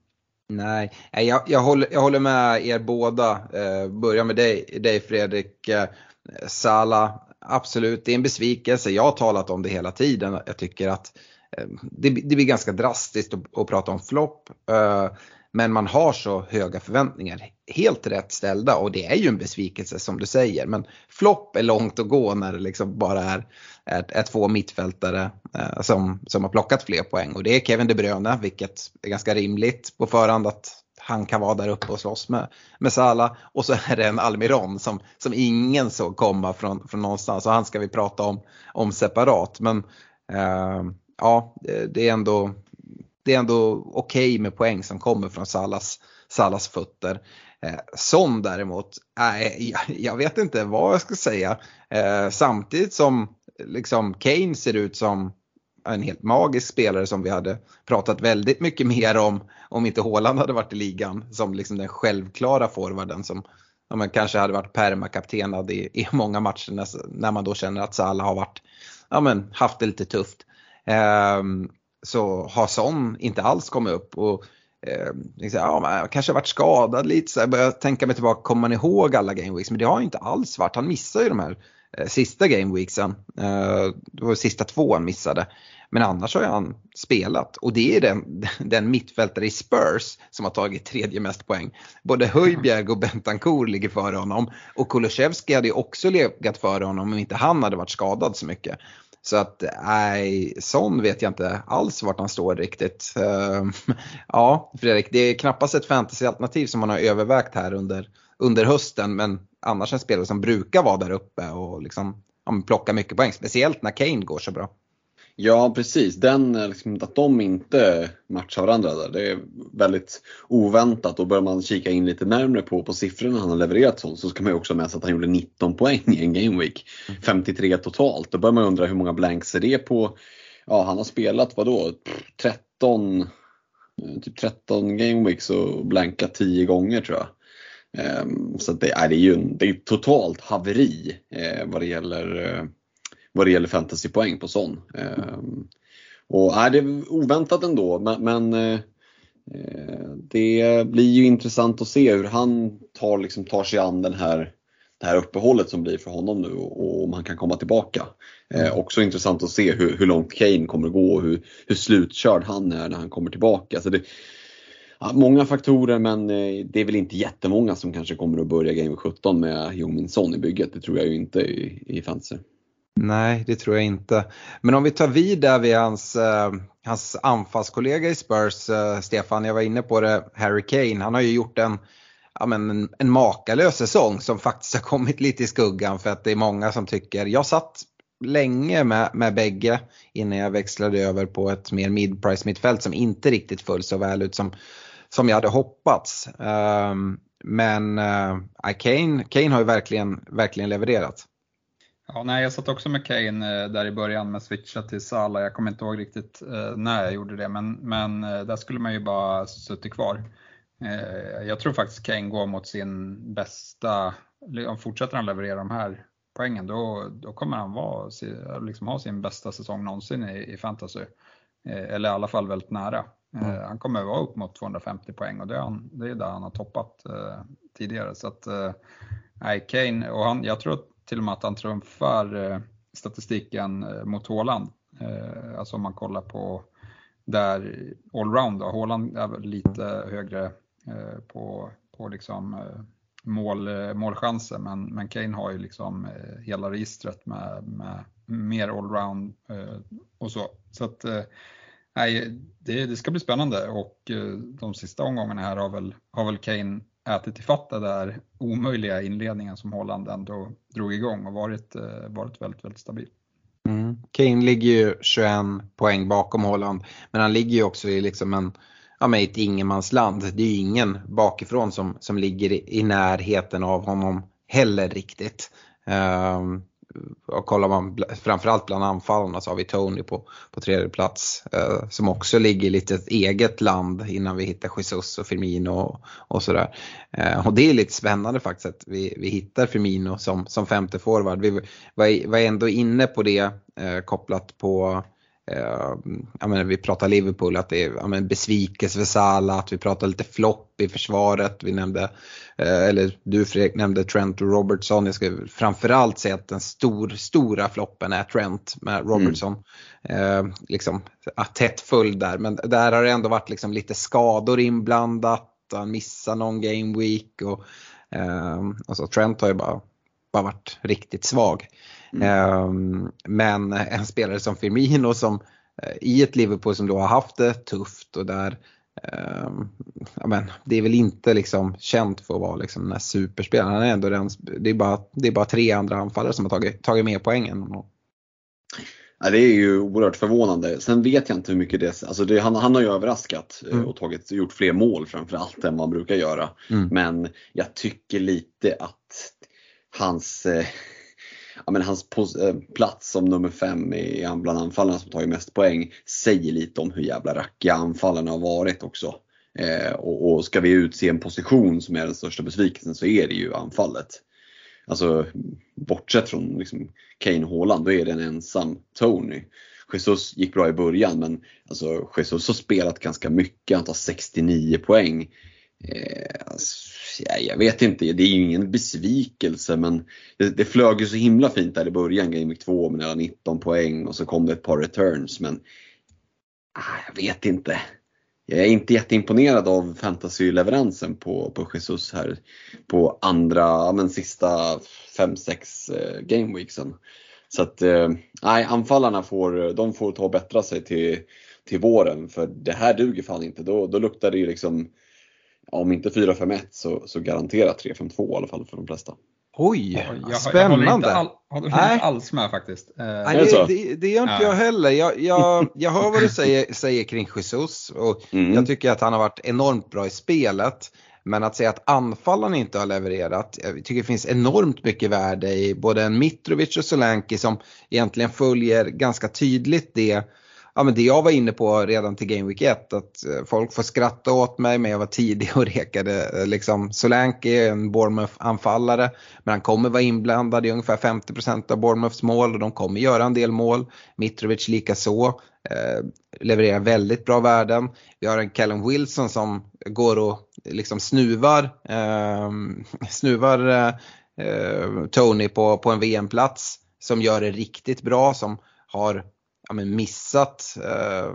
Nej, jag, jag, håller, jag håller med er båda. Eh, börja med dig, dig Fredrik. Eh, Sala, absolut, det är en besvikelse. Jag har talat om det hela tiden. Jag tycker att eh, det, det blir ganska drastiskt att, att prata om flopp. Eh, men man har så höga förväntningar. Helt rätt ställda och det är ju en besvikelse som du säger. Men flopp är långt att gå när det liksom bara är, är, är två mittfältare eh, som, som har plockat fler poäng. Och det är Kevin De Bruyne, vilket är ganska rimligt på förhand att han kan vara där uppe och slåss med, med Salah. Och så är det en Almiron som, som ingen såg komma från, från någonstans. Och han ska vi prata om, om separat. Men eh, ja, det är ändå det är ändå okej okay med poäng som kommer från Salas, Salas fötter. Eh, Son däremot, äh, jag, jag, vet inte vad jag ska säga. Eh, samtidigt som liksom Kane ser ut som en helt magisk spelare som vi hade pratat väldigt mycket mer om om inte Haaland hade varit i ligan. Som liksom den självklara forwarden som ja, man kanske hade varit permakaptenad i, i många matcher när, när, man då känner att Salah har varit, ja, men, haft det lite tufft. Um, så har Son inte alls kommit upp. Och, eh, liksom, ja, man kanske varit skadad lite, så jag börjar tänka mig tillbaka, kommer man ihåg alla gameweeks? Men det har inte alls varit, han missar ju de här eh, sista gameweeksen. Eh, det var sista två han missade. Men annars har han spelat och det är den, den mittfältare i Spurs som har tagit tredje mest poäng. Både Höjbjerg och Bentancourt ligger före honom och Kulusevski hade ju också legat före honom om inte han hade varit skadad så mycket. Så att nej, sån vet jag inte alls vart han står riktigt. Ehm, ja, Fredrik, det är knappast ett fantasyalternativ som man har övervägt här under, under hösten men annars en spelare som brukar vara där uppe och liksom, ja, plocka mycket poäng. Speciellt när Kane går så bra. Ja precis, Den, eh, liksom, att de inte matchar varandra där, det är väldigt oväntat och börjar man kika in lite närmre på, på siffrorna han har levererat så, så ska man ju också med sig att han gjorde 19 poäng i en game week. 53 totalt. Då börjar man undra hur många blanks är det på, ja han har spelat vadå, 13, eh, typ 13 game weeks och blankat 10 gånger tror jag. Um, så det, är, det är ju det är totalt haveri eh, vad det gäller vad det gäller fantasypoäng på sån. Ehm, och är det är oväntat ändå men, men eh, det blir ju intressant att se hur han tar, liksom, tar sig an den här, det här uppehållet som blir för honom nu och om han kan komma tillbaka. Eh, också intressant att se hur, hur långt Kane kommer att gå och hur, hur slutkörd han är när han kommer tillbaka. Så det, ja, många faktorer men eh, det är väl inte jättemånga som kanske kommer att börja Game 17 med Jong Son i bygget. Det tror jag ju inte i, i fantasy. Nej, det tror jag inte. Men om vi tar vid där vid hans, eh, hans anfallskollega i Spurs, eh, Stefan, jag var inne på det, Harry Kane, han har ju gjort en, ja, men en, en makalös säsong som faktiskt har kommit lite i skuggan för att det är många som tycker, jag satt länge med, med bägge innan jag växlade över på ett mer mid-price mittfält som inte riktigt föll så väl ut som, som jag hade hoppats. Um, men uh, Kane, Kane har ju verkligen, verkligen levererat. Ja, nej, jag satt också med Kane eh, där i början med switcha till Salah. Jag kommer inte ihåg riktigt eh, när jag gjorde det, men, men eh, där skulle man ju bara suttit kvar. Jag tror faktiskt Kane går mot sin bästa, om fortsätter han leverera de här poängen, då, då kommer han vara, liksom ha sin bästa säsong någonsin i, i fantasy. Eller i alla fall väldigt nära. Mm. Han kommer vara upp mot 250 poäng och det är, han, det är där han har toppat tidigare. Så att, nej, Kane, och han, jag tror att till och med att han trumfar eh, statistiken eh, mot Håland. Eh, alltså om man kollar på där allround då. Håland är lite högre på, på liksom mål, målchanser men, men Kane har ju liksom hela registret med, med mer allround och så. Så att nej, det, det ska bli spännande och de sista omgångarna här har väl, har väl Kane ätit ifatt den där omöjliga inledningen som Holland ändå drog igång och varit, eh, varit väldigt, väldigt stabil. Mm. Kane ligger ju 21 poäng bakom Holland men han ligger ju också i liksom en, ja, med ett ingenmansland. Det är ju ingen bakifrån som, som ligger i, i närheten av honom heller riktigt. Um, och kollar man framförallt bland anfallarna så har vi Tony på, på tredje plats eh, som också ligger i lite ett eget land innan vi hittar Jesus och Firmino och, och sådär. Eh, och det är lite spännande faktiskt att vi, vi hittar Firmino som, som femte forward. Vi var, var ändå inne på det eh, kopplat på jag menar, vi pratar Liverpool, att det är men besvikelse för Salah, att vi pratar lite flopp i försvaret. Vi nämnde, uh, eller du Fredrik nämnde Trent och Robertson. Jag ska framförallt säga att den stor, stora floppen är Trent med Robertson. Mm. Uh, liksom, tätt följd där, men där har det ändå varit liksom lite skador inblandat. Han missar någon game week och alltså Trent har ju bara, bara varit riktigt svag. Mm. Men en spelare som Firmino som eh, i ett Liverpool som då har haft det tufft och där Um, ja, men, det är väl inte liksom känt för att vara liksom den här superspelaren. Han är ändå den, det, är bara, det är bara tre andra anfallare som har tagit, tagit mer poängen. Ja, det är ju oerhört förvånande. Sen vet jag inte hur mycket det alltså det, han, han har ju överraskat eh, mm. och tagit, gjort fler mål framförallt än han brukar göra. Mm. Men jag tycker lite att hans eh, ja, men hans eh, plats som nummer fem i, bland anfallarna som tagit mest poäng säger lite om hur jävla rackiga anfallarna har varit också. Eh, och, och, ska vi utse en position som är den största besvikelsen så är det ju anfallet. Alltså bortsett från liksom, Kane och Haaland, då är det en ensam Tony. Jesus gick bra i början men alltså, Jesus har spelat ganska mycket, han tar 69 poäng Eh, alltså, jag vet inte, det är ju ingen besvikelse men det, det flög ju så himla fint där i början, Game Week 2 med 19 poäng och så kom det ett par returns men ah, jag vet inte. Jag är inte jätteimponerad av fantasy-leveransen på, på Jesus här på andra, men sista 5-6 eh, gameweeksen. Så att, eh, nej, anfallarna får, de får ta och bättra sig till, till våren för det här duger fan inte. Då, då luktar det ju liksom, om inte 4-5-1 så, så garanterat 3-5-2 i alla fall för de flesta. Oj, Jag, jag, spännande! Jag håller inte, all, håller Nej. inte alls med faktiskt. Eh, Nej, Är det det, det, det gör inte Ja. jag heller. Jag, jag, jag hör vad du säger, säger kring Jesus och Mm. jag tycker att han har varit enormt bra i spelet. Men att säga att anfallarna inte har levererat, jag tycker det finns enormt mycket värde i både en Mitrovic och Solanki som egentligen följer ganska tydligt det, ja, men det jag var inne på redan till Game Week 1. Att eh, folk får skratta åt mig men jag var tidig och rekade. Eh, liksom, Solanke är en Bournemouth-anfallare men han kommer vara inblandad i ungefär 50% av Bournemouths mål och de kommer göra en del mål. Mitrovic likaså. Eh, levererar väldigt bra värden. Vi har en Callum Wilson som går och liksom snuvar, ehm, eh, snuvar eh, Tony på, på en VM-plats som gör det riktigt bra, som har ja, men missat eh,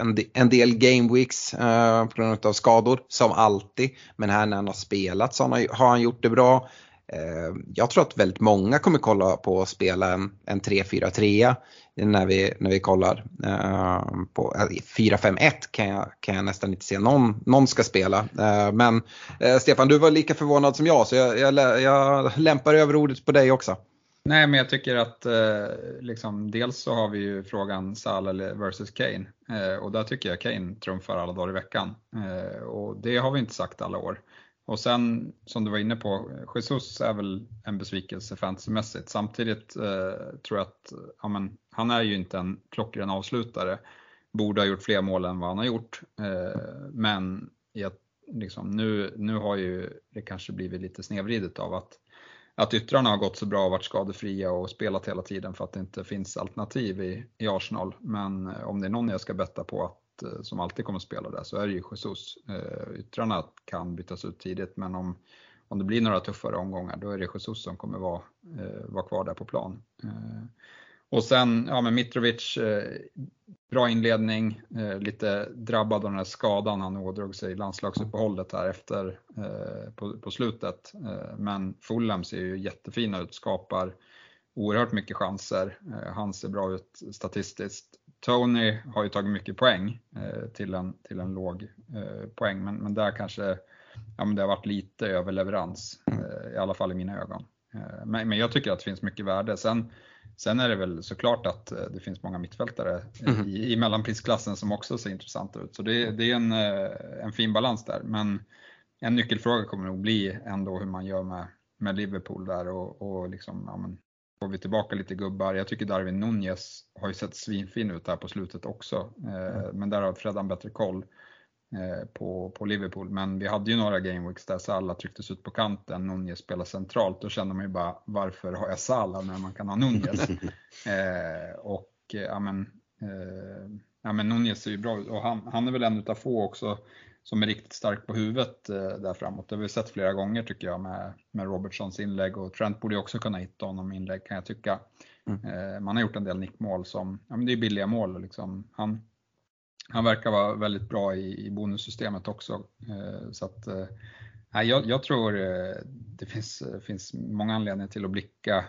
en, de- en del game weeks eh, på grund av skador, som alltid. Men här när han har spelat så har han, har han gjort det bra. Eh, jag tror att väldigt många kommer kolla på att spela en, en 3-4-3 när vi, när vi kollar. Eh, på, eh, 4-5-1 kan jag, kan jag nästan inte se någon, någon ska spela. Eh, men eh, Stefan, du var lika förvånad som jag så jag, jag, jag lämpar över ordet på dig också. Nej, men jag tycker att eh, liksom, dels så har vi ju frågan Salah versus Kane eh, och där tycker jag Kane trumfar alla dagar i veckan. Eh, och det har vi inte sagt alla år. Och sen som du var inne på, Jesus är väl en besvikelse fantasymässigt. Samtidigt eh, tror jag att ja, men, han är ju inte en klockren avslutare. Borde ha gjort fler mål än vad han har gjort. Eh, men jag, liksom, nu, nu har ju det kanske blivit lite snedvridet av att att yttrarna har gått så bra och varit skadefria och spelat hela tiden för att det inte finns alternativ i, i Arsenal. Men eh, om det är någon jag ska betta på att, eh, som alltid kommer att spela där så är det ju Jesus. Eh, yttrarna kan bytas ut tidigt men om, om det blir några tuffare omgångar då är det Jesus som kommer vara, vara kvar där på plan. Och sen, ja men Mitrovic, eh, bra inledning, eh, lite drabbad av den här skadan han ådrog sig i landslagsuppehållet här efter eh, på, på slutet. Eh, men Fulham ser ju jättefina ut, skapar oerhört mycket chanser. Eh, han ser bra ut statistiskt. Tony har ju tagit mycket poäng eh, till, en, till en låg poäng, men, men där kanske ja, men det har varit lite överleverans, eh, i alla fall i mina ögon. Men, men jag tycker att det finns mycket värde. Sen, sen är det väl såklart att eh, det finns många mittfältare Mhm. i, i mellanprisklassen som också ser intressanta ut. Så det, det är en, eh, en fin balans där. Men en nyckelfråga kommer nog bli ändå hur man gör med, med Liverpool där och, och liksom, ja, men, får vi tillbaka lite gubbar. Jag tycker Darwin Nunez har ju sett svinfin ut här på slutet också. Eh, men där har Freddan bättre koll på, på Liverpool. Men vi hade ju några gameweeks där Salah trycktes ut på kanten, Nunez spelar centralt. Då kände man ju bara, varför har jag Salah när man kan ha Nunez? eh, och eh, ja men, eh, ja men Nunez ser ju bra ut och han, han är väl en utav få också som är riktigt stark på huvudet eh, där framåt. Det har vi sett flera gånger tycker jag med, med Robertsons inlägg och Trent borde ju också kunna hitta honom inlägg kan jag tycka. Eh, man har gjort en del nickmål som, ja men det är billiga mål liksom. Han, han verkar vara väldigt bra i, i bonussystemet också. Eh, så att, eh, jag, jag tror eh, det finns, eh, finns många anledningar till att blicka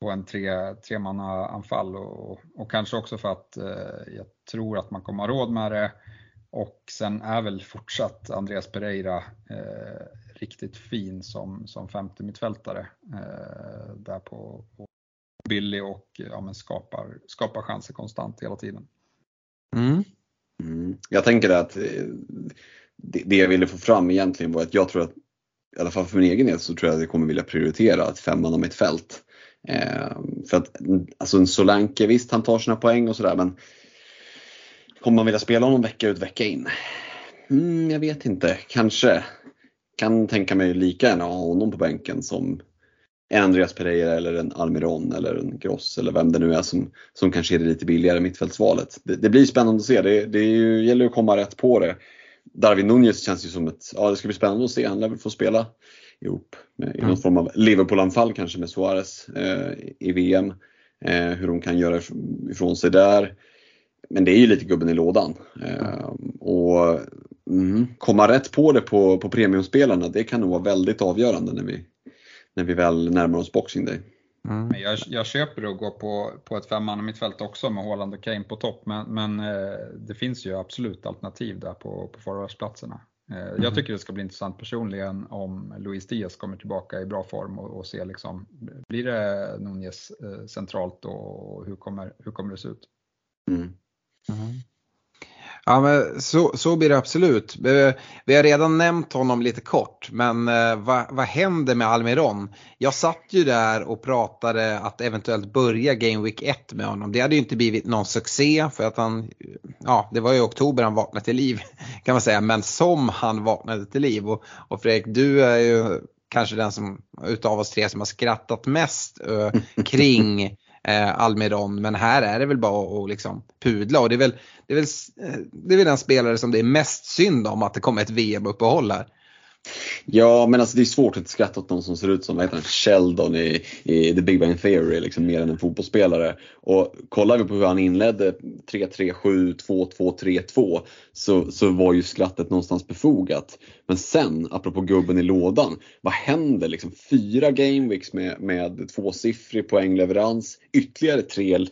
på en tre, tremanna anfall och, och kanske också för att eh, jag tror att man kommer ha råd med det. Och sen är väl fortsatt Andreas Pereira eh, riktigt fin som, som femte mittfältare eh, där på, på billig och ja, men skapar, skapar chanser konstant hela tiden. Mm. Mm. Jag tänker att eh, det, det jag ville få fram egentligen var att jag tror att, i alla fall för min egen del, så tror jag att jag kommer vilja prioritera ett femman om mitt fält. Eh, för att mm, alltså en Solanke, visst han tar sina poäng och sådär men kommer man vilja spela honom vecka ut vecka in? Mm, jag vet inte, kanske. Kan tänka mig lika gärna ha honom på bänken som en Andreas Pereira eller en Almiron eller en Gross eller vem det nu är som, som kanske är det lite billigare mittfältsvalet. Det, det blir spännande att se, det, det ju, gäller att komma rätt på det. Darwin Nunez känns ju som ett, ja det ska bli spännande att se. Han lär väl få spela ihop med, i någon Mm. form av Liverpool-anfall kanske med Suarez eh, i VM. Eh, hur de kan göra if- ifrån sig där. Men det är ju lite gubben i lådan. Eh, och mm, komma rätt på det på, på premiumspelarna, det kan nog vara väldigt avgörande när vi, när vi väl närmar oss Boxing Day. Mm. Jag, jag köper att gå på, på ett femman mittfält också med Haaland och Kane på topp, men, men eh, det finns ju absolut alternativ där på, på forwardsplatserna. Eh, Jag tycker det ska bli intressant personligen om Luis Diaz kommer tillbaka i bra form och, och se liksom, blir det Nunez eh, centralt och hur kommer, hur kommer det se ut? Mm. Ja men så, så blir det absolut. Vi, vi har redan nämnt honom lite kort men eh, vad, vad händer med Almiron? Jag satt ju där och pratade att eventuellt börja Game Week 1 med honom. Det hade ju inte blivit någon succé för att han, ja det var ju i oktober han vaknade till liv kan man säga. Men som han vaknade till liv och, och Fredrik du är ju kanske den som utav oss tre som har skrattat mest eh, kring eh, Almiron. Men här är det väl bara att liksom pudla och det är väl, det är väl, eh, det är väl den spelare som det är mest synd om att det kommer ett VM-uppehåll här. Ja, men alltså det är svårt att skratta åt någon som ser ut som vad heter han, Sheldon i, i The Big Bang Theory, liksom mer än en fotbollsspelare. Och kollar vi på hur han inledde 3-3-7, 2-2-3-2 så, så var ju skrattet någonstans befogat. Men sen, apropå gubben i lådan, vad händer? Liksom fyra gameweeks med, med tvåsiffrig poängleverans, ytterligare tre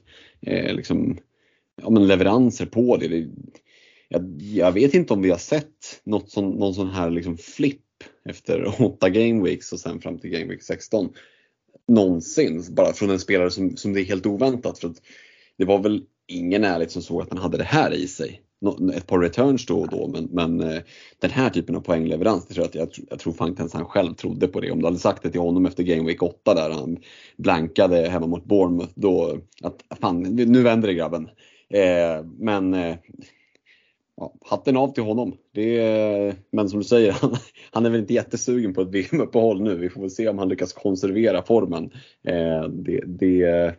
eh, liksom, ja, men leveranser på det. det jag, jag vet inte om vi har sett något sån, någon sån här liksom flipp efter åtta gameweeks och sen fram till gameweek 16 någonsin. Bara från en spelare som, som det är helt oväntat. För att det var väl ingen ärligt som såg att han hade det här i sig. Ett par returns då och då men, men eh, den här typen av poängleverans, det tror jag, att jag, jag tror fan inte ens han själv trodde på det. Om du hade sagt det till honom efter Game Week 8 där han blankade hemma mot Bournemouth då, att fan nu vänder det grabben. Eh, men eh, ja, hatten av till honom. Är, men som du säger, han, han är väl inte jättesugen på ett VM-uppehåll nu. Vi får väl se om han lyckas konservera formen. Eh, det, det, eh,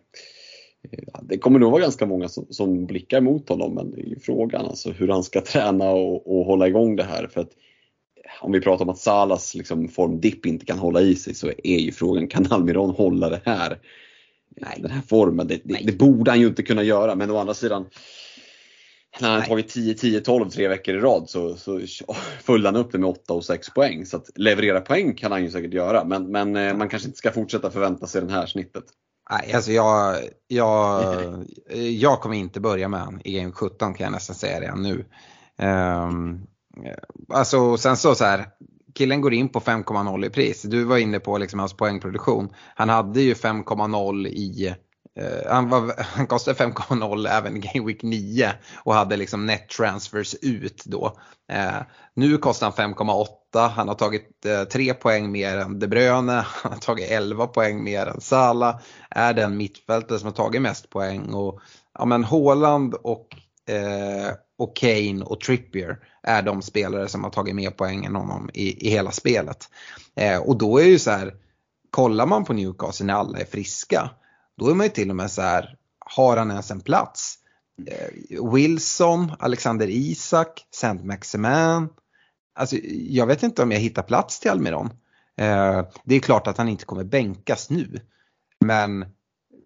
det kommer nog vara ganska många som, som blickar mot honom men det är ju frågan alltså hur han ska träna och, och hålla igång det här. För att om vi pratar om att Salas liksom, formdipp inte kan hålla i sig så är ju frågan, kan Almiron hålla det här? Nej. Den här formen, det, det, det borde han ju inte kunna göra men å andra sidan när han har tagit 10, 10, 12 tre veckor i rad så, så följde han upp det med 8 och 6 poäng. Så att leverera poäng kan han ju säkert göra men, men eh, man kanske inte ska fortsätta förvänta sig det här snittet. Nej, alltså jag, jag, jag kommer inte börja med han i Game 17 kan jag nästan säga redan nu. Um, alltså sen så, så här, killen går in på 5,0 i pris. Du var inne på liksom hans poängproduktion. Han hade ju 5,0 i Eh, han, var, han kostade 5,0 även i Game Week 9 och hade liksom net transfers ut då. Eh, nu kostar han 5,8. Han har tagit eh, 3 poäng mer än De Bruyne. Han har tagit 11 poäng mer än Salah. Är den mittfältare som har tagit mest poäng. Och, ja, men Haaland och, eh, och Kane och Trippier är de spelare som har tagit mer poäng än honom i, i hela spelet. Eh, och då är ju så här, kollar man på Newcastle när alla är friska då är man ju till och med så här, har han ens en plats? Eh, Wilson, Alexander Isak, Saint Maximin. Alltså, jag vet inte om jag hittar plats till Almiron. Eh, det är klart att han inte kommer bänkas nu. Men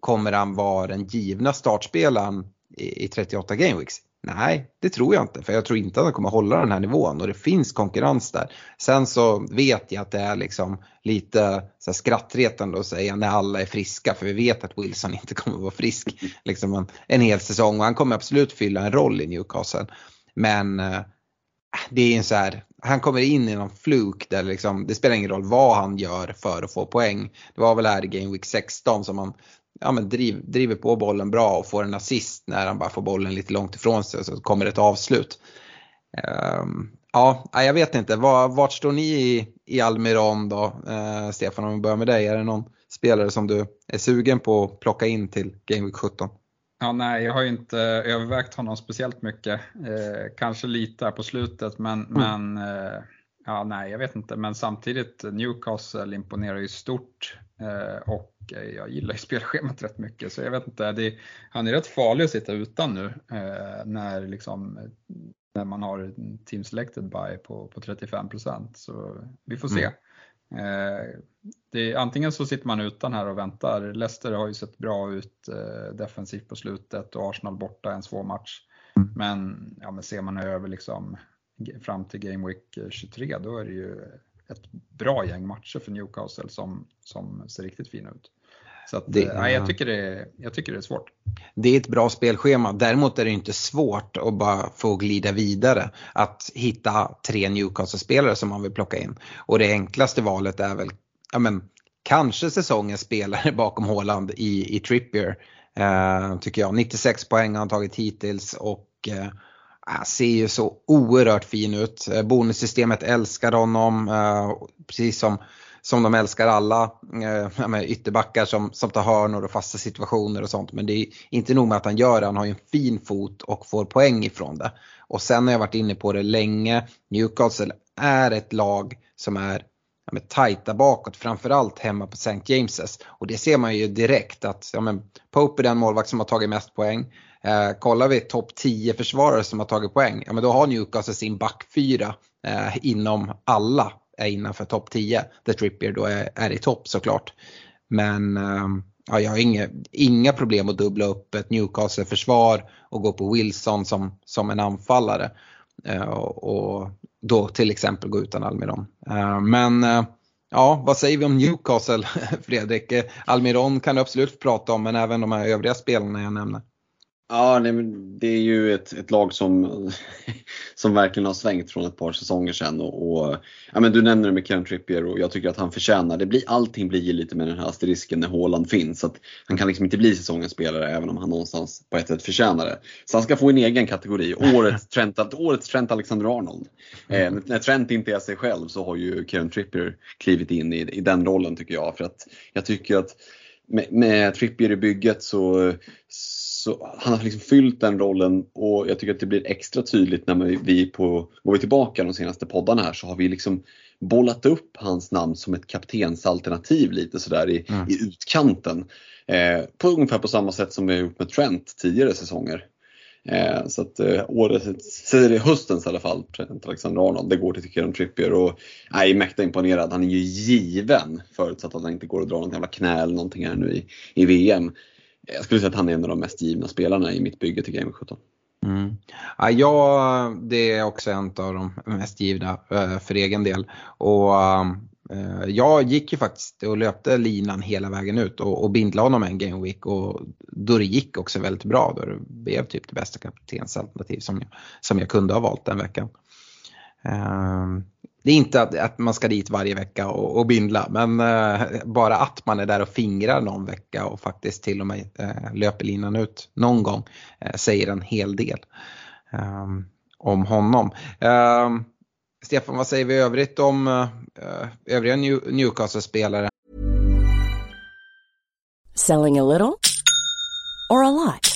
kommer han vara den givna startspelaren i, i 38 gameweeks? Nej, det tror jag inte. För jag tror inte att han kommer hålla den här nivån och det finns konkurrens där. Sen så vet jag att det är liksom lite så här skrattretande att säga när alla är friska. För vi vet att Wilson inte kommer vara frisk liksom en, en hel säsong. Och han kommer absolut fylla en roll i Newcastle. Men äh, det är en så här, han kommer in i någon fluk där liksom, det spelar ingen roll vad han gör för att få poäng. Det var väl här i Game Week 16 som han ja, men driv, driver på bollen bra och får en assist när han bara får bollen lite långt ifrån sig och så kommer ett avslut. Um, ja, jag vet inte. Var, vart står ni i, i Almiron då? Uh, Stefan, om vi börjar med dig. Är det någon spelare som du är sugen på att plocka in till Game Week 17? Ja, nej, jag har ju inte övervägt honom speciellt mycket. Eh, kanske lite här på slutet, men, mm. men eh, ja, nej, jag vet inte. Men samtidigt, Newcastle imponerar ju stort eh, och jag gillar ju spelschemat rätt mycket. Så jag vet inte, det, han är rätt farlig att sitta utan nu när liksom där man har team selected by på, på 35% så vi får se. Mm. Eh, det, antingen så sitter man utan här och väntar. Leicester har ju sett bra ut eh, defensivt på slutet och Arsenal borta en svår match. Mm. Men, ja, men ser man över liksom fram till Game Week 23 då är det ju ett bra gäng matcher för Newcastle som, som ser riktigt fina ut. Så att, det, eh, nej, jag, tycker det, jag tycker det är svårt. Det är ett bra spelschema. Däremot är det inte svårt att bara få glida vidare. Att hitta tre Newcastle-spelare som man vill plocka in. Och det enklaste valet är väl ja, men, kanske säsongens spelare bakom Håland i, i Trippier. Eh, tycker jag. 96 poäng har han tagit hittills och eh, ser ju så oerhört fin ut. Eh, bonussystemet älskar honom. Eh, precis som som de älskar alla eh, ytterbackar som, som tar hörnor och fasta situationer och sånt. Men det är inte nog med att han gör det, han har ju en fin fot och får poäng ifrån det. Och sen har jag varit inne på det länge, Newcastle är ett lag som är ja, men, tajta bakåt, framförallt hemma på St. James's. Och det ser man ju direkt att ja, men, Pope är den målvakt som har tagit mest poäng. Eh, kollar vi topp 10 försvarare som har tagit poäng, ja men då har Newcastle sin backfyra eh, inom alla är innanför topp 10. Där Trippier då är, är i topp såklart. Men ehm, ja, jag har inga, inga problem att dubbla upp ett Newcastle-försvar och gå på Wilson som, som en anfallare. Eh, och då till exempel gå utan Almiron. Eh, men eh, ja, vad säger vi om Newcastle Fredrik? Almiron kan du absolut prata om men även de här övriga spelarna jag nämner. Ja, nej, men det är ju ett, ett lag som, som verkligen har svängt från ett par säsonger sedan. Och, och ja, men du nämner det med Ken Trippier och jag tycker att han förtjänar det. Blir, allting blir lite med den här asterisken när Haaland finns. Så han kan liksom inte bli säsongens spelare även om han någonstans på ett sätt förtjänar det. Så han ska få en egen kategori. Årets Trent, årets Trent Alexander-Arnold. Eh, när Trent inte är sig själv så har ju Kieran Trippier klivit in i, i den rollen tycker jag. För att jag tycker att med, med Trippier i bygget så så han har liksom fyllt den rollen och jag tycker att det blir extra tydligt när vi på, går vi tillbaka de senaste poddarna här så har vi liksom bollat upp hans namn som ett kaptensalternativ lite sådär i, mm. i utkanten. Eh, på ungefär på samma sätt som vi har gjort med Trent tidigare säsonger. Eh, så att eh, årets, höstens i alla fall, Trent Alexander-Arnold, det går till Kieran Trippier och jag är mäkta imponerad. Han är ju given förutsatt att han inte går och drar något jävla knä eller någonting här nu i, i VM. Jag skulle säga att han är en av de mest givna spelarna i mitt bygge till Game 17. Mm. Ja, jag, det är också en av de mest givna eh, för egen del. Och ehm, eh, Jag gick ju faktiskt och löpte linan hela vägen ut och, och bindlade honom en game week och då det gick också väldigt bra. Då det blev typ det bästa kaptensalternativ som jag, som jag kunde ha valt den veckan. Ehm, det är inte att, att, man ska dit varje vecka och, och bindla men eh, bara att man är där och fingrar någon vecka och faktiskt till och med eh, löper linan ut någon gång eh, säger en hel del ehm, om honom. Ehm, Stefan, vad säger vi i övrigt om eh, övriga New Newcastle-spelare? Selling a little or a lot?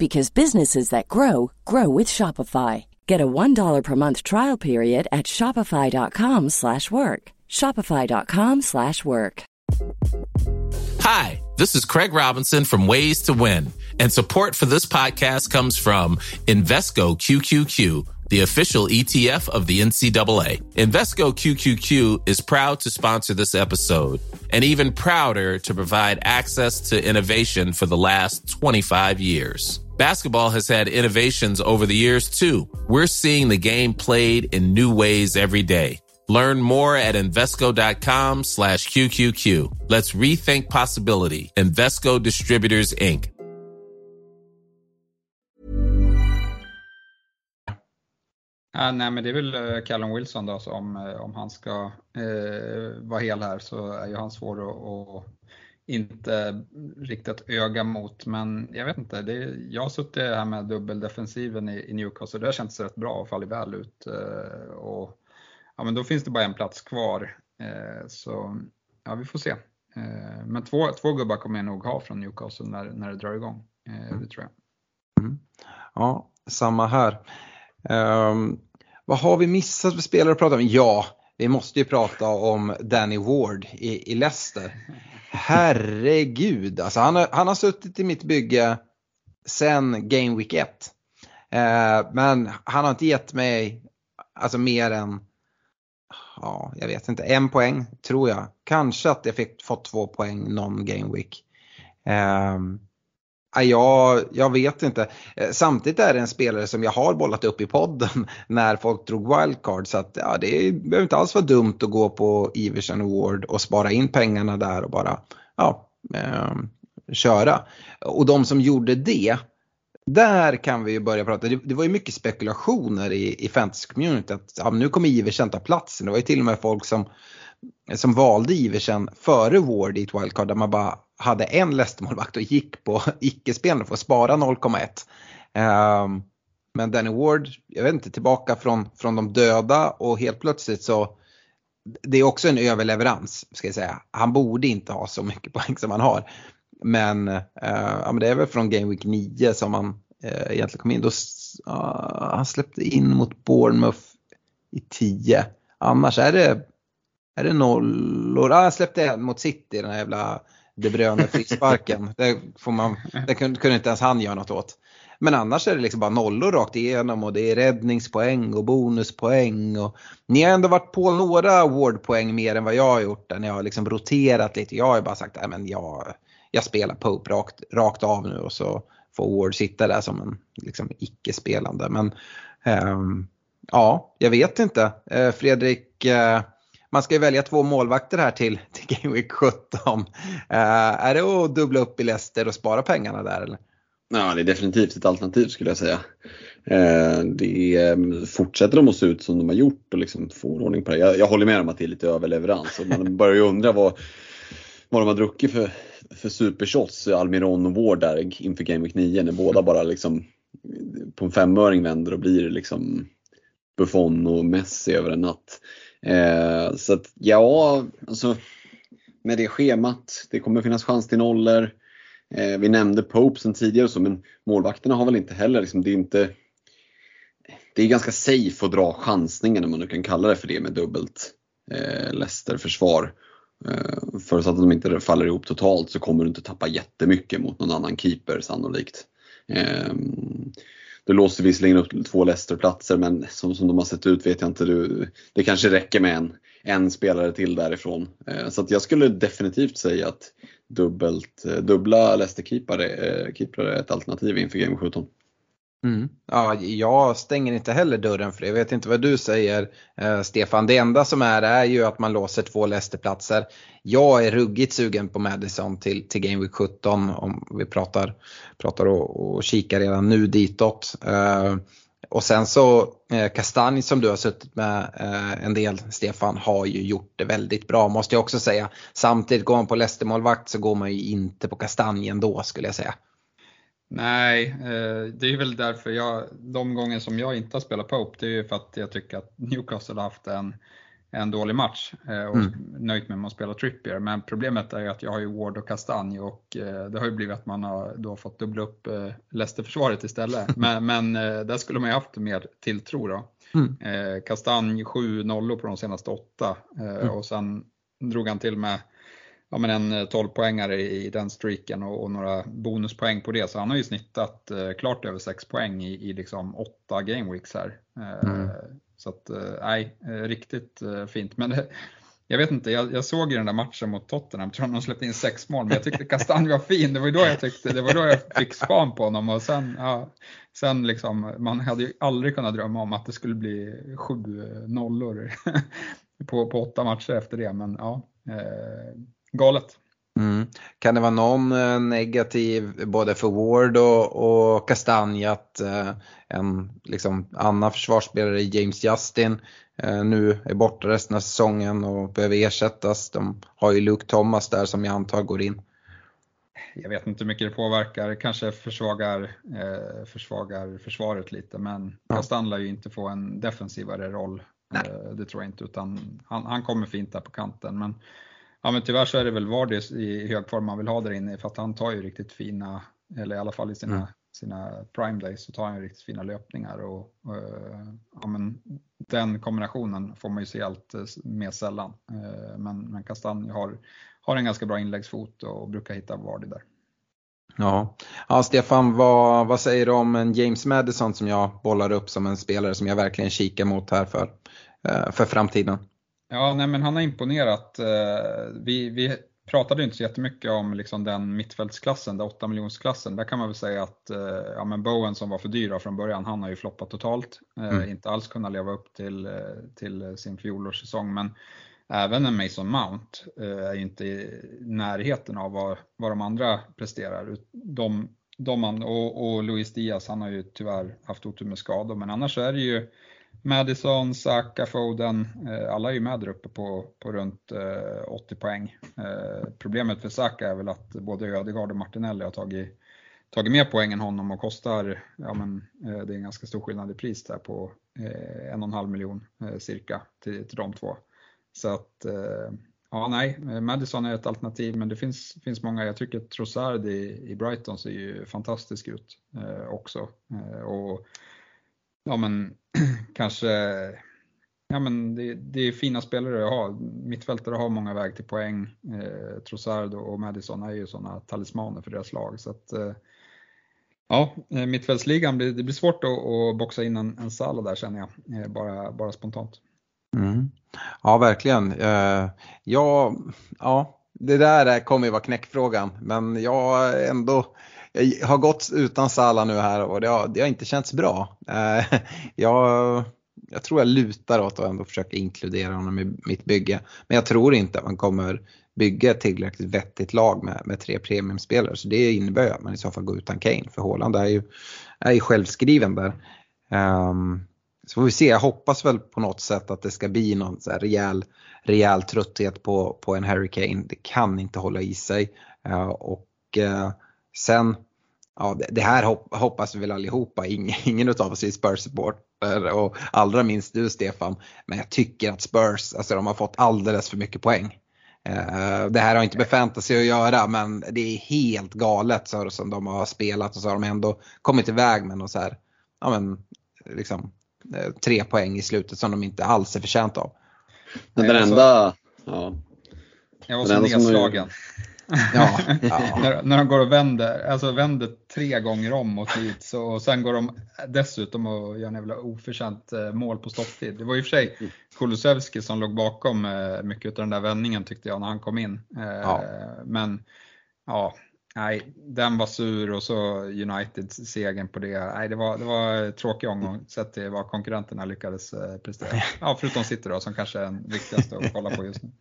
because businesses that grow grow with Shopify. Get a $1 per month trial period at shopify.com/work. shopify.com/work. Hi, this is Craig Robinson from Ways to Win, and support for this podcast comes from Invesco QQQ the official ETF of the NCAA. Invesco QQQ is proud to sponsor this episode and even prouder to provide access to innovation for the last 25 years. Basketball has had innovations over the years too. We're seeing the game played in new ways every day. Learn more at Invesco.com slash QQQ. Let's rethink possibility. Investco Distributors, Inc. Ja, nej, men det är väl eh, Callum Wilson då, om, eh, om han ska eh, vara hel här så är ju han svår att, att inte riktigt öga mot, men jag vet inte. Det, jag har suttit här med dubbeldefensiven i, i Newcastle och det har känts rätt bra och fallit väl ut. Eh, och, ja, men då finns det bara en plats kvar. Eh, så ja, vi får se. Eh, men två, två gubbar kommer jag nog ha från Newcastle när, när det drar igång. Eh, det tror jag. Mm. Ja, samma här. Um, vad har vi missat för spelare att prata om? Ja, vi måste ju prata om Danny Ward i, i Leicester. Herregud, alltså han, har, han har suttit i mitt bygge sen Game Week 1. Eh, men han har inte gett mig alltså mer än, ja, jag vet inte, en poäng tror jag. Kanske att jag fick fått två poäng någon Game Week. Eh, jag, jag vet inte. Eh, samtidigt är det en spelare som jag har bollat upp i podden när folk drog wildcard. Så att, ja, det behöver inte alls vara dumt att gå på Iversen Award och spara in pengarna där och bara ja, eh, köra. Och de som gjorde det, där kan vi ju börja prata. Det, det var ju mycket spekulationer i, i fantasy-community att ja, nu kommer Iversen ta platsen. Det var ju till och med folk som, som valde Iversen före Ward i ett wildcard där man bara hade en Leicester-målvakt och gick på icke-spelande för att spara 0,1. Um, ehm, men Danny Ward, jag vet inte, tillbaka från, från de döda och helt plötsligt så det är också en överleverans ska jag säga. Han borde inte ha så mycket poäng som han har. Men, uh, ja, men det är väl från Game Week 9 som han uh, egentligen kom in. Då, uh, han släppte in mot Bournemouth i 10. Annars är det, är det nollor. Ah, han släppte en mot City, den här jävla de Bruyne frisparken. det, får man, det kunde inte ens han göra något åt. Men annars är det liksom bara nollor rakt igenom och det är räddningspoäng och bonuspoäng. Och ni har ändå varit på några awardpoäng mer än vad jag har gjort. Där ni har liksom roterat lite. Jag har bara sagt att jag, jag spelar Pope rakt, rakt av nu och så får Ward sitta där som en liksom, icke-spelande. Men um, ja, jag vet inte. Uh, Fredrik, uh, man ska ju välja två målvakter här till, till Game Week 17. Uh, eh, är det att dubbla upp i Leicester och spara pengarna där eller? Ja, det är definitivt ett alternativ skulle jag säga. Eh, det är, mm, fortsätter de att se ut som de har gjort och liksom få ordning på det. Jag, jag håller med om att det är lite överleverans och man börjar ju undra vad, vad de har druckit för, för supershots, Almiron och Ward där inför Game Week 9 när båda bara liksom på en femöring vänder och blir liksom Buffon och Messi över en natt. Eh, så att ja, alltså med det schemat, det kommer finnas chans till nollor. Eh, vi nämnde Pope sen tidigare så, men målvakterna har väl inte heller, liksom, det är inte det är ganska safe att dra chansningen om man nu kan kalla det för det med dubbelt eh, Leicester-försvar. Eh, Förutsatt att de inte faller ihop totalt så kommer du inte tappa jättemycket mot någon annan keeper sannolikt. Eh, det låser visserligen upp två Leicester-platser men som, som de har sett ut vet jag inte. Du, det kanske räcker med en, en spelare till därifrån. Eh, så jag skulle definitivt säga att dubbelt, eh, dubbla Leicester-keepare eh, är ett alternativ inför Game 17. Mm. Ja, jag stänger inte heller dörren för det. Jag vet inte vad du säger eh, Stefan. Det enda som är är ju att man låser två Leicester-platser. Jag är ruggigt sugen på Madison till, till Game Week 17 om vi pratar, pratar och, och kikar redan nu ditåt. Eh, och sen så eh, Kastanj som du har suttit med eh, en del Stefan har ju gjort det väldigt bra måste jag också säga. Samtidigt går man på Leicester-målvakt så går man ju inte på Kastanj ändå skulle jag säga. Nej, eh, det är väl därför jag, de gånger som jag inte har spelat Pope, det är ju för att jag tycker att Newcastle har haft en, en dålig match eh, och mm. nöjt mig med att spela Trippier. Men problemet är ju att jag har ju Ward och Kastanj och eh, det har ju blivit att man har då fått dubbla upp Leicester-försvaret istället. Men, men där skulle man ju haft mer tilltro då. Mm. Kastanj 7 nollor på de senaste åtta mm. och sen drog han till med ja, men en 12-poängare eh, i den streaken och, och, några bonuspoäng på det. Så han har ju snittat eh, klart över 6 poäng i, i liksom 8 gameweeks här. Eh, mm. Så att, eh, nej, eh, riktigt eh, fint. Men jag vet inte, jag, jag, såg ju den där matchen mot Tottenham, jag tror de släppte in sex mål, men jag tyckte Kastanj var fin. Det var ju då jag tyckte, det var då jag fick span på honom och sen, ja, sen liksom, man hade ju aldrig kunnat drömma om att det skulle bli sju nollor på, på åtta matcher efter det, men ja. Galet. Mm. Kan det vara någon eh, negativ både för Ward och, och Kastanje att eh, en liksom, annan försvarsspelare, James Justin, eh, nu är borta resten av säsongen och behöver ersättas. De har ju Luke Thomas där som jag antar går in jag vet inte hur mycket det påverkar, kanske försvagar, eh, försvagar försvaret lite men Ja. Lär ju inte få en defensivare roll. Eh, det tror jag inte utan han, han kommer fint där på kanten. Men, ja, men tyvärr så är det väl Vardy i hög form man vill ha där inne för att han tar ju riktigt fina, eller i alla fall i sina, Mm. sina prime days så tar han ju riktigt fina löpningar och eh, ja, men den kombinationen får man ju se allt eh, mer sällan. Eh, men, men Kastanj har, har en ganska bra inläggsfot och brukar hitta Vardy där. Ja, ja Stefan, vad, vad säger du om en James Madison som jag bollar upp som en spelare som jag verkligen kikar mot här för, eh, för framtiden? Ja, nej, men han har imponerat. Eh, Vi, vi pratade inte så jättemycket om liksom den mittfältsklassen, den 8 miljonsklassen. Där kan man väl säga att eh, ja, men Bowen som var för dyr från början, han har ju floppat totalt. Eh, Mm. Inte alls kunnat leva upp till, till sin fjolårssäsong. Men även en Mason Mount är ju inte i närheten av vad, vad de andra presterar. De, de och, och Luis Diaz, han har ju tyvärr haft otur med skador. Men annars är det ju Madison, Saka, Foden, eh, alla är ju med där uppe på, på runt eh, 80 poäng. Eh, problemet för Saka är väl att både Ödegaard och Martinelli har tagit, tagit mer poäng än honom och kostar, ja men det är en ganska stor skillnad i pris där på en och en halv miljon cirka till, till de två. Så att, ja nej, Madison är ett alternativ men det finns, finns många, jag tycker Trossard i, i Brighton ser ju fantastisk ut eh, också. Eh, och ja men kanske, ja men det, det är fina spelare att ha. Mittfältare har många väg till poäng. Eh, Trossard och Madison är ju sådana talismaner för deras lag. Så att, eh, ja, eh, mittfältsligan, blir, det blir svårt att, att boxa in en, en Salah där känner jag, eh, bara, bara spontant. Mm. Ja, verkligen. Eh, ja, ja, det där kommer ju vara knäckfrågan, men jag har ändå jag har gått utan Salah nu här och det har, det har inte känts bra. Eh, jag, jag tror jag lutar åt att ändå försöka inkludera honom i mitt bygge. Men jag tror inte att man kommer bygga ett tillräckligt vettigt lag med, med tre premiumspelare. Så det innebär ju att man i så fall går utan Kane. För Haaland är ju, är ju självskriven där. Um, så får vi se, jag hoppas väl på något sätt att det ska bli någon så här rejäl, rejäl trötthet på, på en Harry Kane. Det kan inte hålla i sig. Uh, och uh, sen, ja det, här hopp, hoppas vi väl allihopa, ingen, ingen av oss är Spurs-supporter och allra minst du Stefan. Men jag tycker att Spurs, alltså de har fått alldeles för mycket poäng. Eh, Det här har inte med fantasy att göra men det är helt galet så som de har spelat och så har de ändå kommit iväg med något så här, ja men liksom eh, tre poäng i slutet som de inte alls är förtjänta av. Men den alltså- enda, ja, Jag var så enda som är- nedslagen. Ja, ja. när, när de går och vänder, alltså vänder tre gånger om mot Leeds och sen går de dessutom och gör en jävla oförtjänt eh, mål på stopptid. Det var ju för sig Kulusevski som låg bakom eh, mycket av den där vändningen tyckte jag när han kom in. Eh, Ja. Men ja, nej, den var sur och så Uniteds segern på det. Nej, det var, det var en tråkig omgång sett till vad konkurrenterna lyckades eh, prestera. Ja, förutom City då som kanske är den viktigaste att kolla på just nu.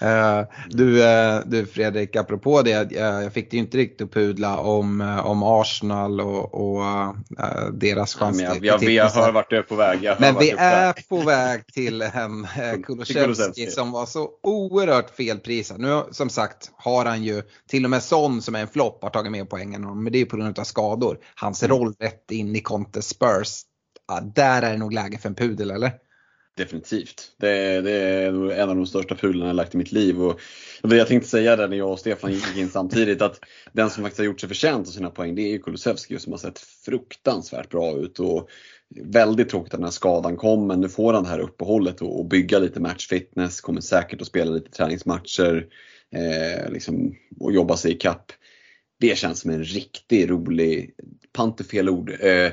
Eh, Du, eh, du Fredrik, apropå det, jag fick det ju inte riktigt att pudla om, om Arsenal och, och deras chans jag, till jag, jag, titeln. hör vart du är på väg. Jag Men vi är på väg. är på väg till en Kulusevski. Som var så oerhört felprisad. Nu som sagt har han ju, till och med Son som är en flopp har tagit mer poäng än honom, men det är på grund av skador. Hans Mm. roll rätt in i Conte Spurs, ja, där är det nog läge för en pudel eller? Definitivt. Det, det är en av de största pularna jag lagt i mitt liv. Och, det jag tänkte säga där när jag och Stefan gick in samtidigt att den som faktiskt har gjort sig förtjänt av sina poäng det är ju Kulusevski som har sett fruktansvärt bra ut. Och väldigt tråkigt att den här skadan kom men nu får han det här uppehållet och, och bygga lite matchfitness, kommer säkert att spela lite träningsmatcher eh, liksom, och jobba sig i kapp. Det känns som en riktigt rolig, pant är fel ord, eh,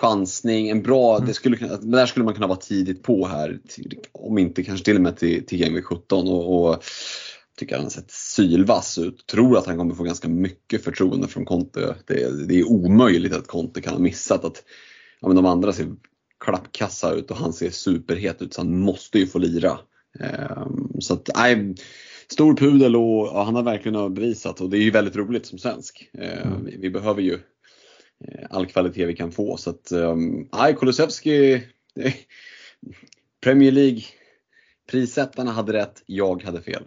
chansning, en bra, det skulle, det där skulle man kunna vara tidigt på här. Till, om inte kanske till och med till, till Game Week 17 och, och tycker han har sett sylvass ut. Tror att han kommer få ganska mycket förtroende från Conte. Det, det är omöjligt att Conte kan ha missat att ja, men de andra ser klappkassa ut och han ser superhet ut så han måste ju få lira. Ehm, så att, nej, stor pudel och ja, han har verkligen bevisat och det är ju väldigt roligt som svensk. Ehm, vi, vi behöver ju eh, all kvalitet vi kan få. Så att, um, nej, Kulusevski, det- Premier League, prissättarna hade rätt, jag hade fel.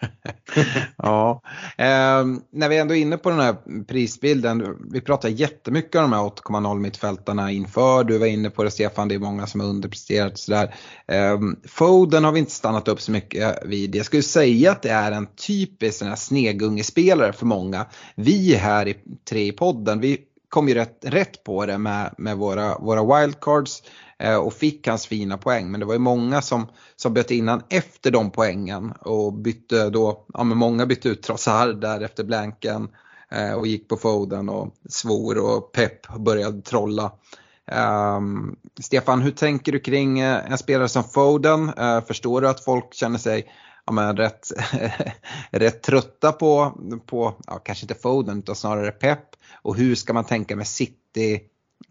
ja. Eh, när vi ändå är inne på den här prisbilden, vi pratar jättemycket om de här 8,0 mittfältarna inför, du var inne på det Stefan, det är många som har underpresterat sådär. Eh, Foden har vi inte stannat upp så mycket vid, jag skulle säga att det är en typisk sån här snegungespelare för många. Vi här i tre i podden, vi kom ju rätt, rätt på det med, med våra, våra wildcards Eh, och fick hans fina poäng. Men det var ju många som, som bytte innan efter de poängen och bytte då, ja men många bytte ut Trossard där efter blanken eh, och gick på Foden och svor och Pep började trolla. Um, Stefan, hur tänker du kring eh, en spelare som Foden? Uh, förstår du att folk känner sig ja, men rätt, rätt trötta på, på ja, kanske inte Foden utan snarare Pep. Och hur ska man tänka med City,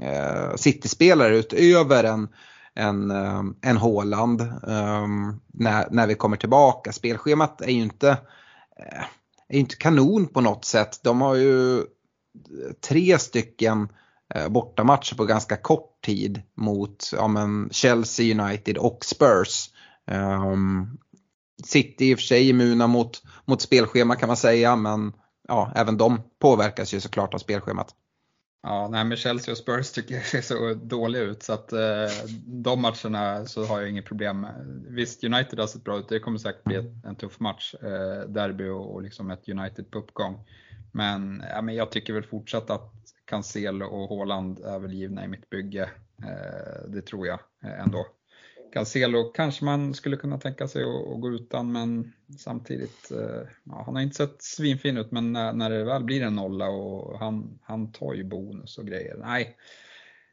eh, City-spelare utöver en, en, eh, en Haaland eh, när, när vi kommer tillbaka. Spelschemat är ju inte, eh, är inte kanon på något sätt. De har ju tre stycken eh, bortamatcher på ganska kort tid mot ja, men Chelsea United och Spurs. Um, City i och för sig immuna mot, mot spelschema kan man säga men ja, även de påverkas ju såklart av spelschemat. Ja, nej men Chelsea och Spurs tycker jag ser så dåliga ut så att eh, de matcherna så har jag inget problem. med. Visst, United har sett bra ut, det kommer säkert bli ett, en tuff match, eh, derby och, och liksom ett United på uppgång. Men, ja, men jag tycker väl fortsatt att Cancel och Haaland är väl givna i mitt bygge. Eh, det tror jag eh, ändå. Cancelo kanske man skulle kunna tänka sig att, gå utan men samtidigt, eh, ja, han har inte sett svinfin ut men när, när det väl blir en nolla och han, han tar ju bonus och grejer. Nej,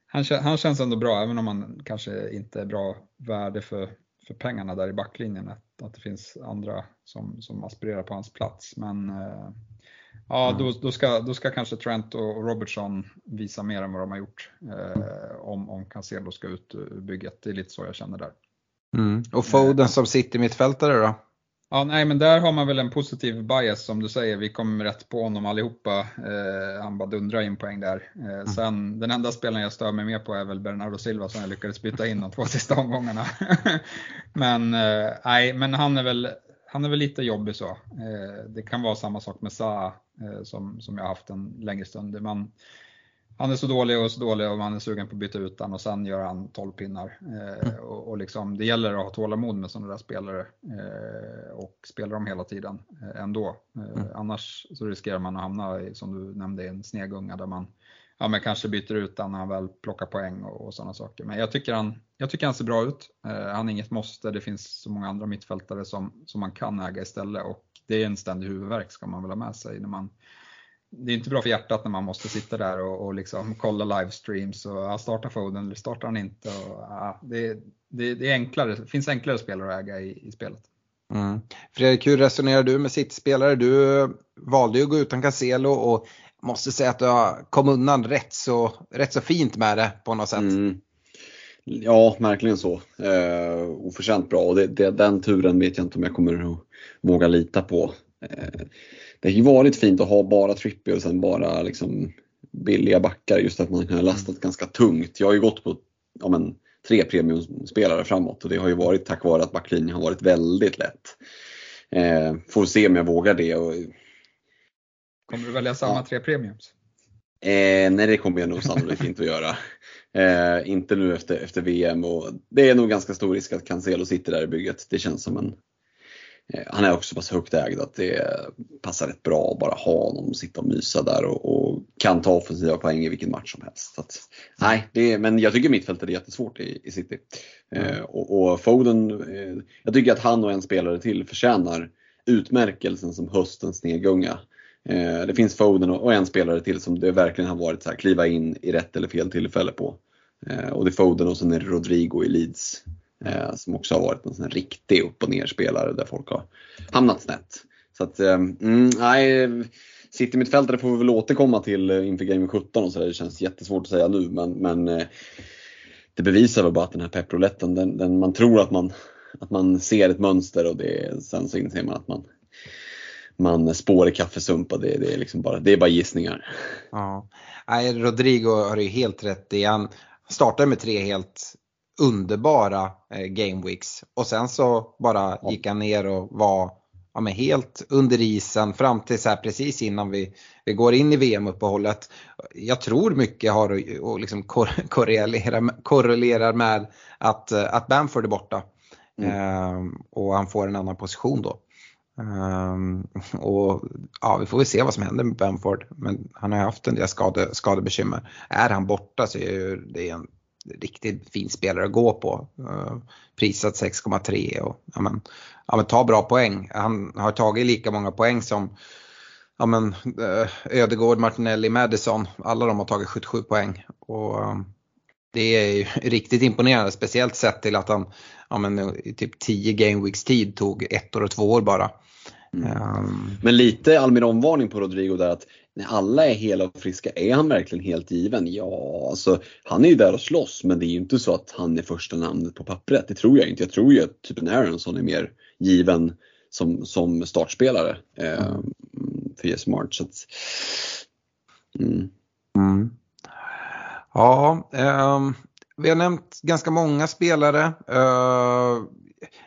han, han känns ändå bra även om han kanske inte är bra värde för, för pengarna där i backlinjen. Att, att det finns andra som, som aspirerar på hans plats. Men eh, Ja, mm. då, då, ska, då ska kanske Trent och Robertson visa mer än vad de har gjort eh, om, om Cancelo ska ut ur bygget. Det är lite så jag känner där. Mm. Och Foden eh. som sitter mittfältare då? Ja, nej, men där har man väl en positiv bias som du säger. Vi kom rätt på honom allihopa. Eh, han bara dundrar in poäng där. Eh, mm. Sen den enda spelaren jag stör mig mer på är väl Bernardo Silva som jag lyckades byta in de två sista omgångarna. men eh, nej, men han är väl han är väl lite jobbig så. Eh, det kan vara samma sak med Sa eh, som, som jag haft en längre stund. Man, han är så dålig och så dålig och man är sugen på att byta ut honom och sen gör han 12 pinnar. Eh, mm. och, och liksom, det gäller att ha tålamod med sådana där spelare och spela dem hela tiden ändå. Mm. Annars så riskerar man att hamna som du nämnde, i en snegunga där man ja, men kanske byter ut den när han väl plockar poäng och, och sådana saker. Men jag tycker, han, jag tycker han ser bra ut. Eh, han är inget måste, det finns så många andra mittfältare som, som man kan äga istället och det är en ständig huvudvärk ska man väl ha med sig när man det är inte bra för hjärtat när man måste sitta där och, och liksom kolla livestreams och ja, starta Foden eller startar han inte. Och, ja, det, det, det, är enklare, det finns enklare spelare att äga i, i spelet. Mm. Fredrik, hur resonerar du med sittspelare? Du valde ju att gå utan Caselo och måste säga att du har kommit undan rätt så, rätt så fint med det på något sätt. Mm. Ja, verkligen så. Eh, oförtjänt bra och det, det, den turen vet jag inte om jag kommer att våga lita på. Eh, det har ju varit fint att ha bara trippy och sen bara liksom billiga backar just att man har lastat mm. ganska tungt. Jag har ju gått på ja, men, tre premiumspelare framåt och det har ju varit tack vare att backlinjen har varit väldigt lätt. Eh, får se om jag vågar det. Och, Kommer du välja samma ja. tre premiums? Eh, nej, det kommer jag nog sannolikt inte att göra. Eh, inte nu efter, efter VM och det är nog ganska stor risk att Cancelo sitter där i bygget. Det känns som en eh, han är också så pass högt ägd att det passar rätt bra att bara ha honom och sitta och mysa där och, och kan ta offensiva poäng i vilken match som helst. Att, nej, är, men jag tycker mittfältet är jättesvårt i, i City. Eh, och, och, Foden, eh, jag tycker att han och en spelare till förtjänar utmärkelsen som höstens snedgunga. Eh, det finns Foden och en spelare till som det verkligen har varit så här, kliva in i rätt eller fel tillfälle på. Eh, och det är Foden och sen är det Rodrigo i Leeds. Eh, som också har varit en sån riktig upp och ner spelare där folk har hamnat snett. Så att, eh, mm, nej, City mittfältare får vi väl återkomma till eh, inför Game 17 och så där. Det känns jättesvårt att säga nu men, men eh, det bevisar väl bara att den här pepprouletten, den, den, man tror att man, att man ser ett mönster och det, sen så inser man att man man spår i kaffesumpa. Det, det, är liksom bara, det är bara gissningar. Ja. Nej, Rodrigo har ju helt rätt i. Han startade med tre helt underbara eh, game weeks och sen så bara gick han ner och var ja, men helt under isen fram till så här precis innan vi, vi går in i VM-uppehållet. Jag tror mycket har att liksom korrelera, korrelerar med att, att Bamford är borta. Mm. Ehm, och han får en annan position då. Um, och ja, vi får väl se vad som händer med Bamford. Men han har haft en del skade, skadebekymmer. Är han borta så är det en riktigt fin spelare att gå på. Uh, prisat 6,3 och ja, men, ja, men, ta bra poäng. Han har tagit lika många poäng som ja, men, uh, Ödegård, Martinelli, Madison. Alla de har tagit 77 poäng. Och, um, det är ju riktigt imponerande, speciellt sett till att han ja, men, i typ 10 gameweeks tid tog ett år och två år bara. Mm. Um, men lite allmän omvarning på Rodrigo där att när alla är hela och friska, är han verkligen helt given? Ja, alltså han är ju där och slåss men det är ju inte så att han är första namnet på pappret. Det tror jag inte. Jag tror ju att typ en Aronsson är mer given som, som startspelare eh, mm. för Yes Smart. Så att, mm. Mm. Ja, um, vi har nämnt ganska många spelare. Uh,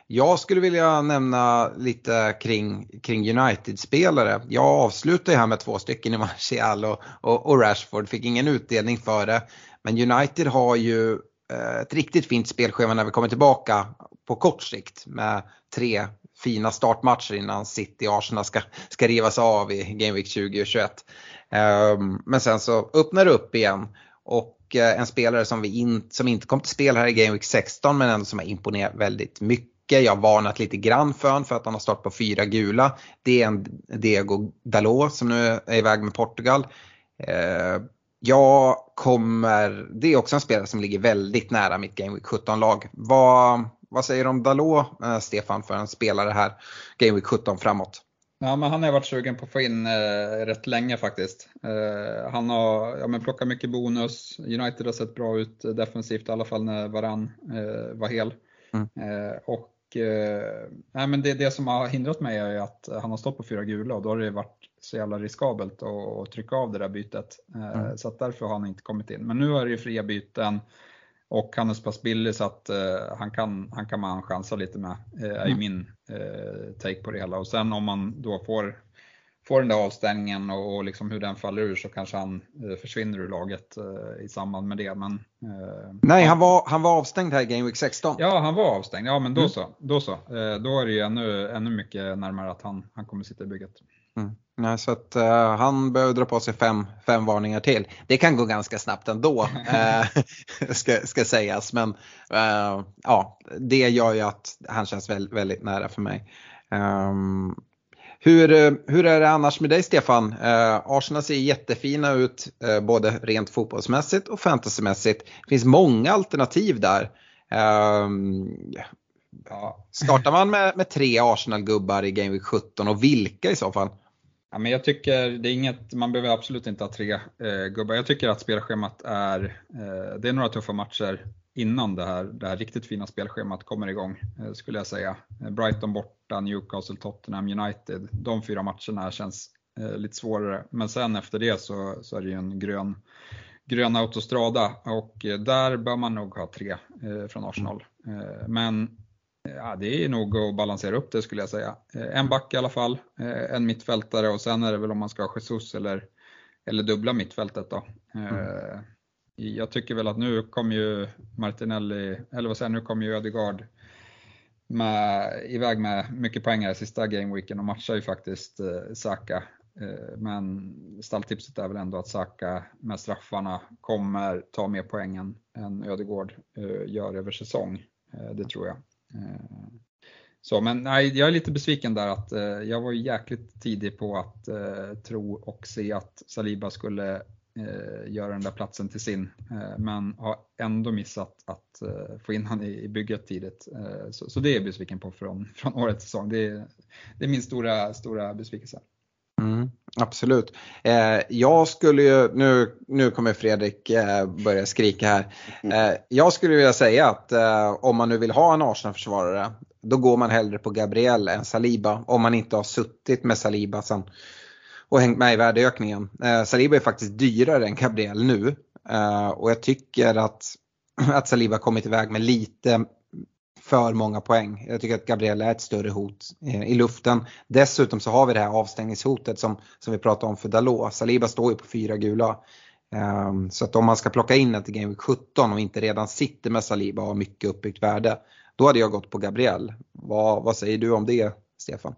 jag skulle vilja nämna lite kring, kring United-spelare. Jag avslutar här med två stycken i Martial och, och, och, Rashford, fick ingen utdelning för det. Men United har ju eh, ett riktigt fint spelschema när vi kommer tillbaka på kort sikt med tre fina startmatcher innan City och Arsenal ska, ska rivas av i Game Week 2021. Um, ehm, men sen så öppnar det upp igen. Och eh, en spelare som, vi in, som inte kom till spel här i Game Week 16 men ändå som har imponerat väldigt mycket. Jag har varnat lite grann för honom för att han har stått på fyra gula. Det är en Diego Dalot som nu är iväg med Portugal. Eh, jag kommer, det är också en spelare som ligger väldigt nära mitt Game Week 17-lag. Vad, vad säger du om Dalot, eh, Stefan, för en spelare här Game Week 17 framåt? Ja, men han har varit sugen på att få in eh, rätt länge faktiskt. Eh, han har ja, men plockat mycket bonus. United har sett bra ut defensivt i alla fall när Varann eh, var hel. Mm. Eh, och eh, nej, men det, det som har hindrat mig är att han har stått på fyra gula och då har det varit så jävla riskabelt att, att trycka av det där bytet. Eh, mm. Så att därför har han inte kommit in. Men nu är det ju fria byten. Och han är så pass billig så att uh, han, kan, han kan man chansa lite med, uh, är mm. min take på det hela. Och sen om man då får, får den där avstängningen och, och liksom hur den faller ur så kanske han försvinner ur laget i samband med det. Men, Nej, han var, han var avstängd här i Game Week 16. Ja, han var avstängd. Ja, men då mm. så. Då, så. då är det ju ännu, ännu mycket närmare att han, han kommer sitta i bygget. Mm. Nej, så att uh, han behöver dra på sig fem, fem varningar till. Det kan gå ganska snabbt ändå, uh, ska, ska sägas. Men uh, ja, det gör ju att han känns väldigt, väldigt nära för mig. Um, hur, eh, hur är det annars med dig Stefan? Eh, Arsenal ser jättefina ut eh, både rent fotbollsmässigt och fantasymässigt. Det finns många alternativ där. Eh, ja. Startar man med, med tre Arsenal-gubbar i Game Week 17 och vilka i så fall? Ja, men jag tycker det är inget, man behöver absolut inte ha tre eh, gubbar. Jag tycker att spelschemat är, eh, det är några tuffa matcher innan det här, det här riktigt fina spelschemat kommer igång, eh, skulle jag säga. Eh, Brighton borta, Newcastle, Tottenham, United. De fyra matcherna känns eh, lite svårare. Men sen efter det så, så är det ju en grön, grön autostrada och eh, där bör man nog ha tre från Arsenal. men Ja, det är nog att balansera upp det skulle jag säga. Eh, en back i alla fall, eh, en mittfältare och sen är det väl om man ska ha Jesus eller, eller dubbla mittfältet då. Mm. Jag tycker väl att nu kommer ju Martinelli, eller vad säger nu kommer ju Ödegaard med, iväg med mycket poäng här sista gameweeken och matchar ju faktiskt eh, Saka. Eh, men stalltipset är väl ändå att Saka med straffarna kommer ta mer poäng än, än Ödegård eh, gör över säsong. Eh, det tror jag. Eh, så, men nej, jag är lite besviken där att eh, jag var ju jäkligt tidig på att eh, tro och se att Saliba skulle eh, göra den där platsen till sin, eh, men har ändå missat att eh, få in honom i, i bygget tidigt. Eh, så, så, det är jag besviken på från, från årets säsong. Det är, det är min stora, stora besvikelse. Mm, absolut. Eh, jag skulle ju, nu, nu kommer Fredrik eh, börja skrika här. Eh, jag skulle vilja säga att eh, om man nu vill ha en Arsenal-försvarare då går man hellre på Gabriel än Saliba om man inte har suttit med Saliba sen, och hängt med i värdeökningen. Eh, Saliba är faktiskt dyrare än Gabriel nu eh, och jag tycker att, att Saliba kommit iväg med lite för många poäng. Jag tycker att Gabriel är ett större hot eh, i luften. Dessutom så har vi det här avstängningshotet som, som vi pratade om för Dalot. Saliba står ju på fyra gula. Um, så att om man ska plocka in ett Game Week 17 och inte redan sitter med Saliba och har mycket uppbyggt värde. Då hade jag gått på Gabriel. Vad, vad säger du om det Stefan?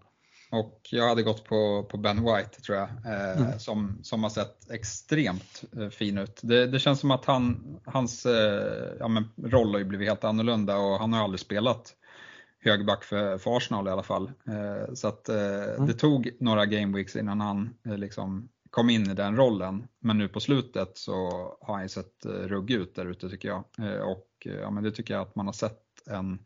Och jag hade gått på, på Ben White tror jag, eh, mm. som, som har sett extremt eh, fin ut. Det, det, känns som att han, hans eh, ja, men, roll har ju blivit helt annorlunda och han har aldrig spelat högback för, för Arsenal i alla fall. Eh, så att eh, mm. det tog några gameweeks innan han eh, liksom kom in i den rollen. Men nu på slutet så har han ju sett rugg ut där ute tycker jag. och ja, men det tycker jag att man har sett en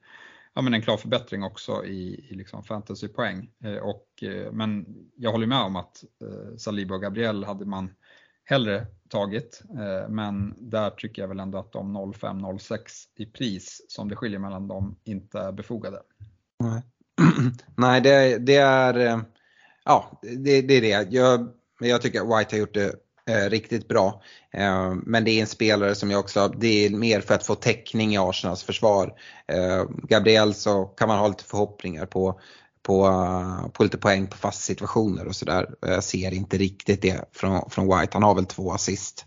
ja, men en klar förbättring också i, i liksom fantasypoäng. Eh, och, eh, men jag håller med om att eh, Saliba och Gabriel hade man hellre tagit. Eh, men där tycker jag väl ändå att de 05-06 i pris som det skiljer mellan dem inte är befogade. Nej, Nej det, det är eh, ja, det, det, är det. Jag, jag tycker att White har gjort det Eh, riktigt bra. Eh, men det är en spelare som jag också, det är mer för att få täckning i Arsenals försvar. Eh, Gabriel så kan man ha lite förhoppningar på, på, på lite poäng på fasta situationer och sådär. Jag ser inte riktigt det från, från White. Han har väl två assist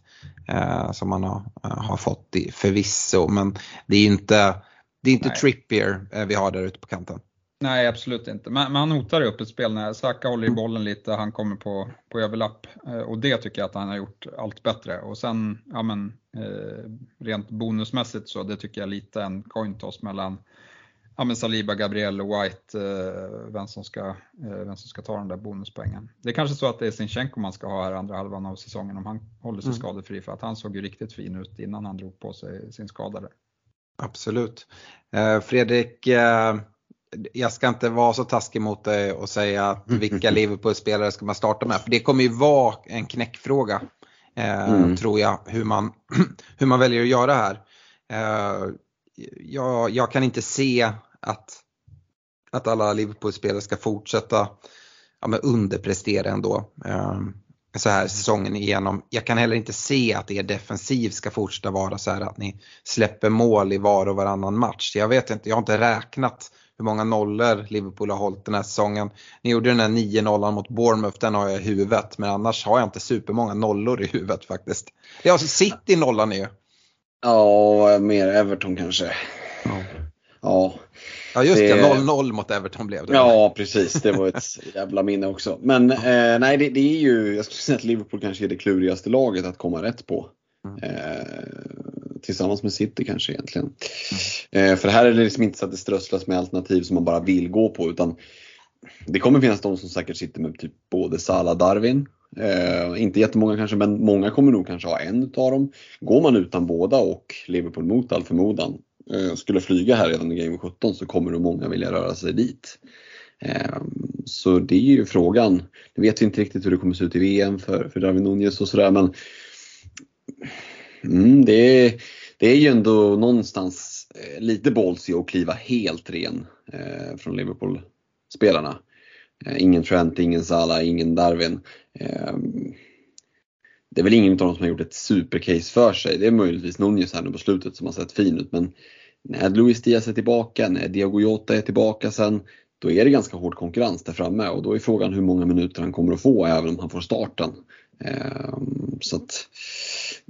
som han har, har fått i, förvisso men det är inte, det är inte Trippier vi har där ute på kanten. Nej, absolut inte. Men, men han hotar upp ett spel när Saka håller i mm. bollen lite, han kommer på, på överlapp. Eh, och det tycker jag att han har gjort allt bättre. Och sen, ja men, eh, rent bonusmässigt så, det tycker jag lite en coin toss mellan ja, men Saliba, Gabriel och White, eh, vem, som ska, vem som ska ta den där bonuspoängen. Det är kanske så att det är Sinchenko man ska ha här andra halvan av säsongen om han håller sig mm. skadefri, för att han såg ju riktigt fin ut innan han drog på sig sin skada där. Absolut. Fredrik, jag ska inte vara så taskig mot dig och säga vilka Liverpool-spelare ska man starta med. För det kommer ju vara en knäckfråga. Eh, mm. Tror jag, hur man, hur man väljer att göra här. Eh, jag, jag, kan inte se att, att alla Liverpool-spelare ska fortsätta ja, underprestera ändå. Eh, så här säsongen igenom. Jag kan heller inte se att er defensiv ska fortsätta vara så här att ni släpper mål i var och varannan match. Jag vet inte, jag har inte räknat hur många nollor Liverpool har hållit den här säsongen. Ni gjorde den här 9-0 mot Bournemouth, den har jag i huvudet. Men annars har jag inte supermånga nollor i huvudet faktiskt. Ja, alltså City nollar ni ju. Ja, mer Everton kanske. Ja. Ja, ja just det, 0-0 mot Everton blev det. Ja, precis. Det var ett jävla minne också. Men eh, nej, det, det, är ju, jag skulle säga att Liverpool kanske är det klurigaste laget att komma rätt på. Mm. Eh, tillsammans med City kanske egentligen. Mm. Eh, för här är det liksom inte så att det strösslas med alternativ som man bara vill gå på utan det kommer finnas de som säkert sitter med typ både Salah Darwin. Eh, inte jättemånga kanske men många kommer nog kanske ha en utav dem. Går man utan båda och Liverpool mot all förmodan eh, skulle flyga här redan i Game 17 så kommer nog många vilja röra sig dit. Eh, så det är ju frågan. Nu vet vi inte riktigt hur det kommer se ut i VM för, för Darwin Nunez och sådär men Mm, det, är, det är ju ändå någonstans eh, lite ballsy att kliva helt ren eh, från Liverpool-spelarna. Eh, ingen Trent, ingen Salah, ingen Darwin. Eh, det är väl ingen av dem som har gjort ett supercase för sig. Det är möjligtvis Nunez här nu på slutet som har sett fin ut men när Luis Diaz är tillbaka, när Diego Jota är tillbaka sen, då är det ganska hård konkurrens där framme och då är frågan hur många minuter han kommer att få även om han får starten. Ehm, så att,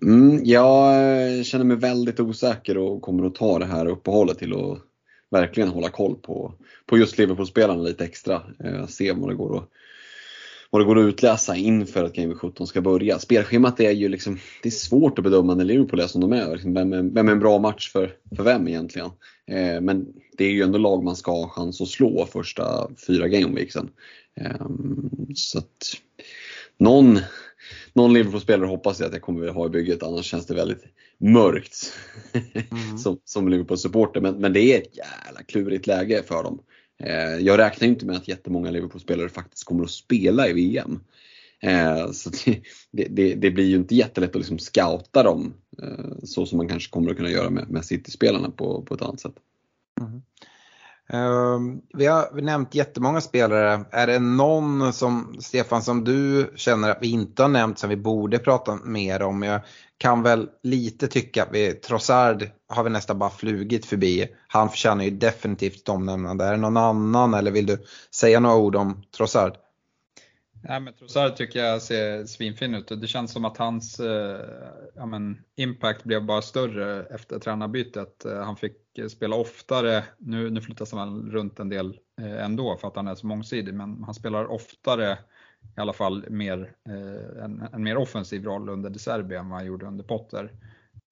mm, jag eh, känner mig väldigt osäker och kommer att ta det här uppehållet till att verkligen hålla koll på, på just Liverpool-spelarna lite extra. Eh, se vad det går att vad det går att utläsa inför att Game 17 ska börja. Spelschemat är ju liksom, det är svårt att bedöma när Liverpool är som de är. Liksom, vem, är vem är en bra match för, för vem egentligen? Eh, men det är ju ändå lag man ska ha chans att slå första fyra gameweeksen. Eh, så att någon, någon Liverpool-spelare hoppas jag att jag kommer att ha i bygget, annars känns det väldigt mörkt mm. som, som Liverpool-supporter. Men, men det är ett jävla klurigt läge för dem. Eh, jag räknar inte med att jättemånga Liverpool-spelare faktiskt kommer att spela i VM. Eh, så det, det, det, blir ju inte jättelätt att liksom scouta dem eh, så som man kanske kommer att kunna göra med, med City-spelarna på, på ett annat sätt. Mm. Ehm, vi har nämnt jättemånga spelare. Är det någon som, Stefan, som du känner att vi inte har nämnt som vi borde prata mer om? Jag kan väl lite tycka att vi, Trossard har vi nästan bara flugit förbi. Han förtjänar ju definitivt ett omnämnande. Är det någon annan eller vill du säga några ord om Trossard? Nej, men Trossard tycker jag ser svinfin ut och det känns som att hans eh, ja, men, impact blev bara större efter tränarbytet. Eh, han fick spela oftare, nu, nu flyttas han runt en del eh, ändå för att han är så mångsidig, men han spelar oftare i alla fall mer, eh, en, en, mer offensiv roll under De Serbi än vad han gjorde under Potter.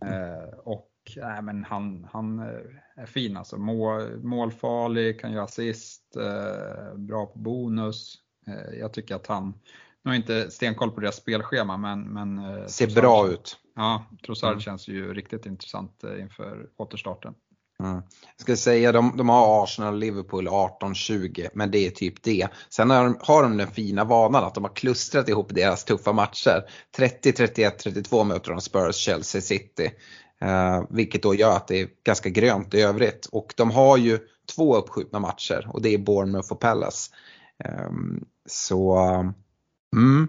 Eh, och nej, men han, han eh, är fin alltså. Mål, målfarlig, kan göra assist, eh, bra på bonus. Eh, jag tycker att han, nu har inte stenkoll på deras spelschema men, men eh, Ser Trossard, bra ut. Ja, Trossard mm. känns ju riktigt intressant eh, inför återstarten. Mm. Jag ska säga de, de har Arsenal och Liverpool 18-20 men det är typ det. Sen har de, har de den fina vanan att de har klustrat ihop deras tuffa matcher. 30, 31, 32 möter de Spurs, Chelsea, City. Eh, vilket då gör att det är ganska grönt i övrigt. Och de har ju två uppskjutna matcher och det är Bournemouth och Palace. Ehm, så mm,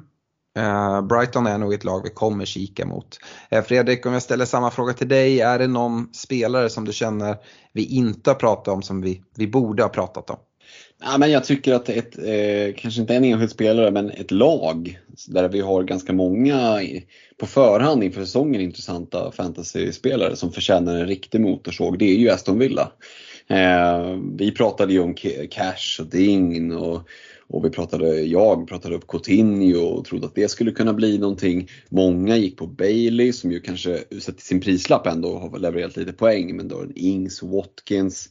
eh, Brighton är nog ett lag vi kommer kika mot. Eh, Fredrik, om jag ställer samma fråga till dig, är det någon spelare som du känner vi inte har pratat om som vi, vi borde ha pratat om? Ja, men jag tycker att ett, eh, kanske inte en enskild spelare, men ett lag där vi har ganska många på förhand inför säsongen intressanta fantasyspelare som förtjänar en riktig motorsåg, det är ju Aston Villa. Eh, vi pratade ju om Cash och Ding och, och vi pratade, jag pratade upp Coutinho och trodde att det skulle kunna bli någonting. Många gick på Bailey som ju kanske sett till sin prislapp ändå har levererat lite poäng men då är Ings, Watkins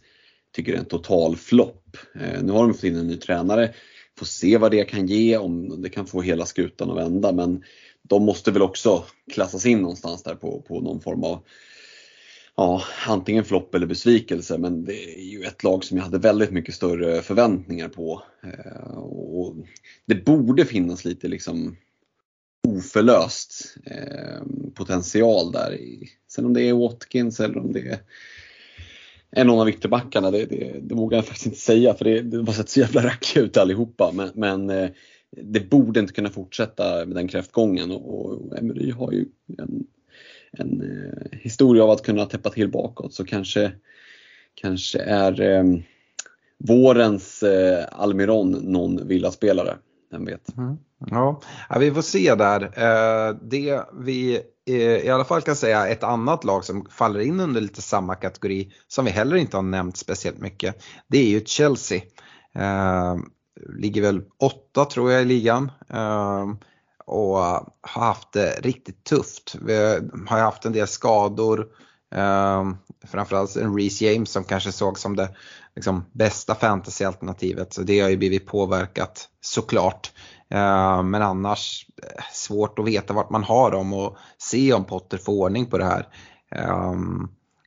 tycker det är en total flopp. Eh, nu har de fått in en ny tränare, får se vad det kan ge, om det kan få hela skutan att vända men de måste väl också klassas in någonstans där på, på någon form av ja, antingen flopp eller besvikelse men det är ju ett lag som jag hade väldigt mycket större förväntningar på. Eh, och det borde finnas lite liksom oförlöst eh, potential där. Sen om det är Watkins eller om det är någon av ytterbackarna, det, det, det vågar jag faktiskt inte säga för det, det har sett så jävla rackiga ut allihopa. Men, men eh, det borde inte kunna fortsätta med den kräftgången och, och Emery har ju en en eh, historia av att kunna täppa till bakåt så kanske, kanske är eh, vårens eh, Almiron någon villaspelare. Vem vet? Mm. Ja. ja, vi får se där. Eh, det vi eh, i alla fall kan säga ett annat lag som faller in under lite samma kategori som vi heller inte har nämnt speciellt mycket. Det är ju Chelsea. Eh, ligger väl åtta tror jag i ligan. Eh, och har haft det riktigt tufft. Vi har haft en del skador. Eh, framförallt en Reece James som kanske såg som det liksom, bästa fantasyalternativet. Så det har ju blivit påverkat såklart. Eh, men annars eh, svårt att veta vart man har dem och se om Potter får ordning på det här. Eh,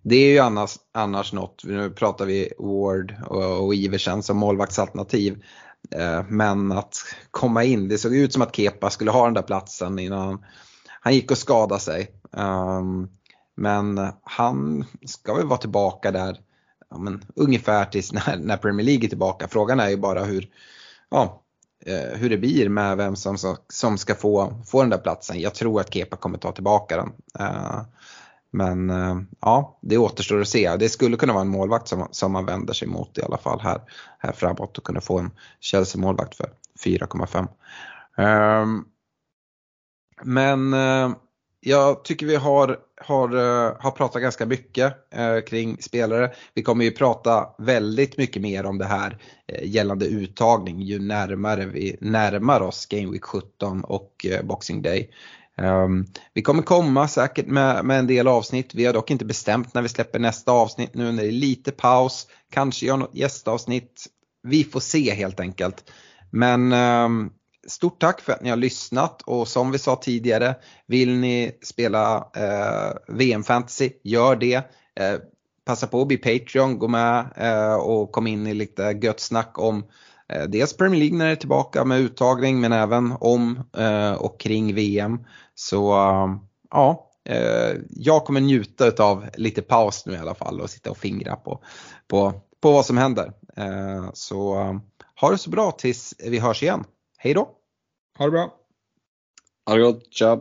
det är ju annars, annars något, nu pratar vi Ward och, och Iversen som målvaktsalternativ. Eh, men att komma in, det såg ut som att Kepa skulle ha den där platsen innan han gick och skadade sig. Ehm, men han ska väl vara tillbaka där ja, men, ungefär tills när, när Premier League är tillbaka. Frågan är ju bara hur, ja, eh, hur det blir med vem som, som ska få, få den där platsen. Jag tror att Kepa kommer ta tillbaka den. Eh, men eh, ja, det återstår att se. Det skulle kunna vara en målvakt som, som man vänder sig mot i alla fall här, här framåt och kunna få en Chelsea-målvakt för 4,5. Um, ehm, men uh, jag tycker vi har, har, uh, har pratat ganska mycket uh, kring spelare. Vi kommer ju prata väldigt mycket mer om det här gällande uttagning ju närmare vi närmar oss Game Week 17 och Boxing Day. Um, vi kommer komma säkert med, med, en del avsnitt. Vi har dock inte bestämt när vi släpper nästa avsnitt nu när det är lite paus. Kanske gör något gästavsnitt. Vi får se helt enkelt. Men um, stort tack för att ni har lyssnat och som vi sa tidigare, vill ni spela eh, uh, VM Fantasy, gör det. Uh, passa på att bli Patreon, gå med uh, och kom in i lite gött snack om dels Premier League när det är tillbaka med uttagning men även om och kring VM. Så ja, eh, jag kommer njuta av lite paus nu i alla fall och sitta och fingra på, på, på vad som händer. Eh, så um, ha det så bra tills vi hörs igen. Hej då! Ha det bra! Ha det gott, tja!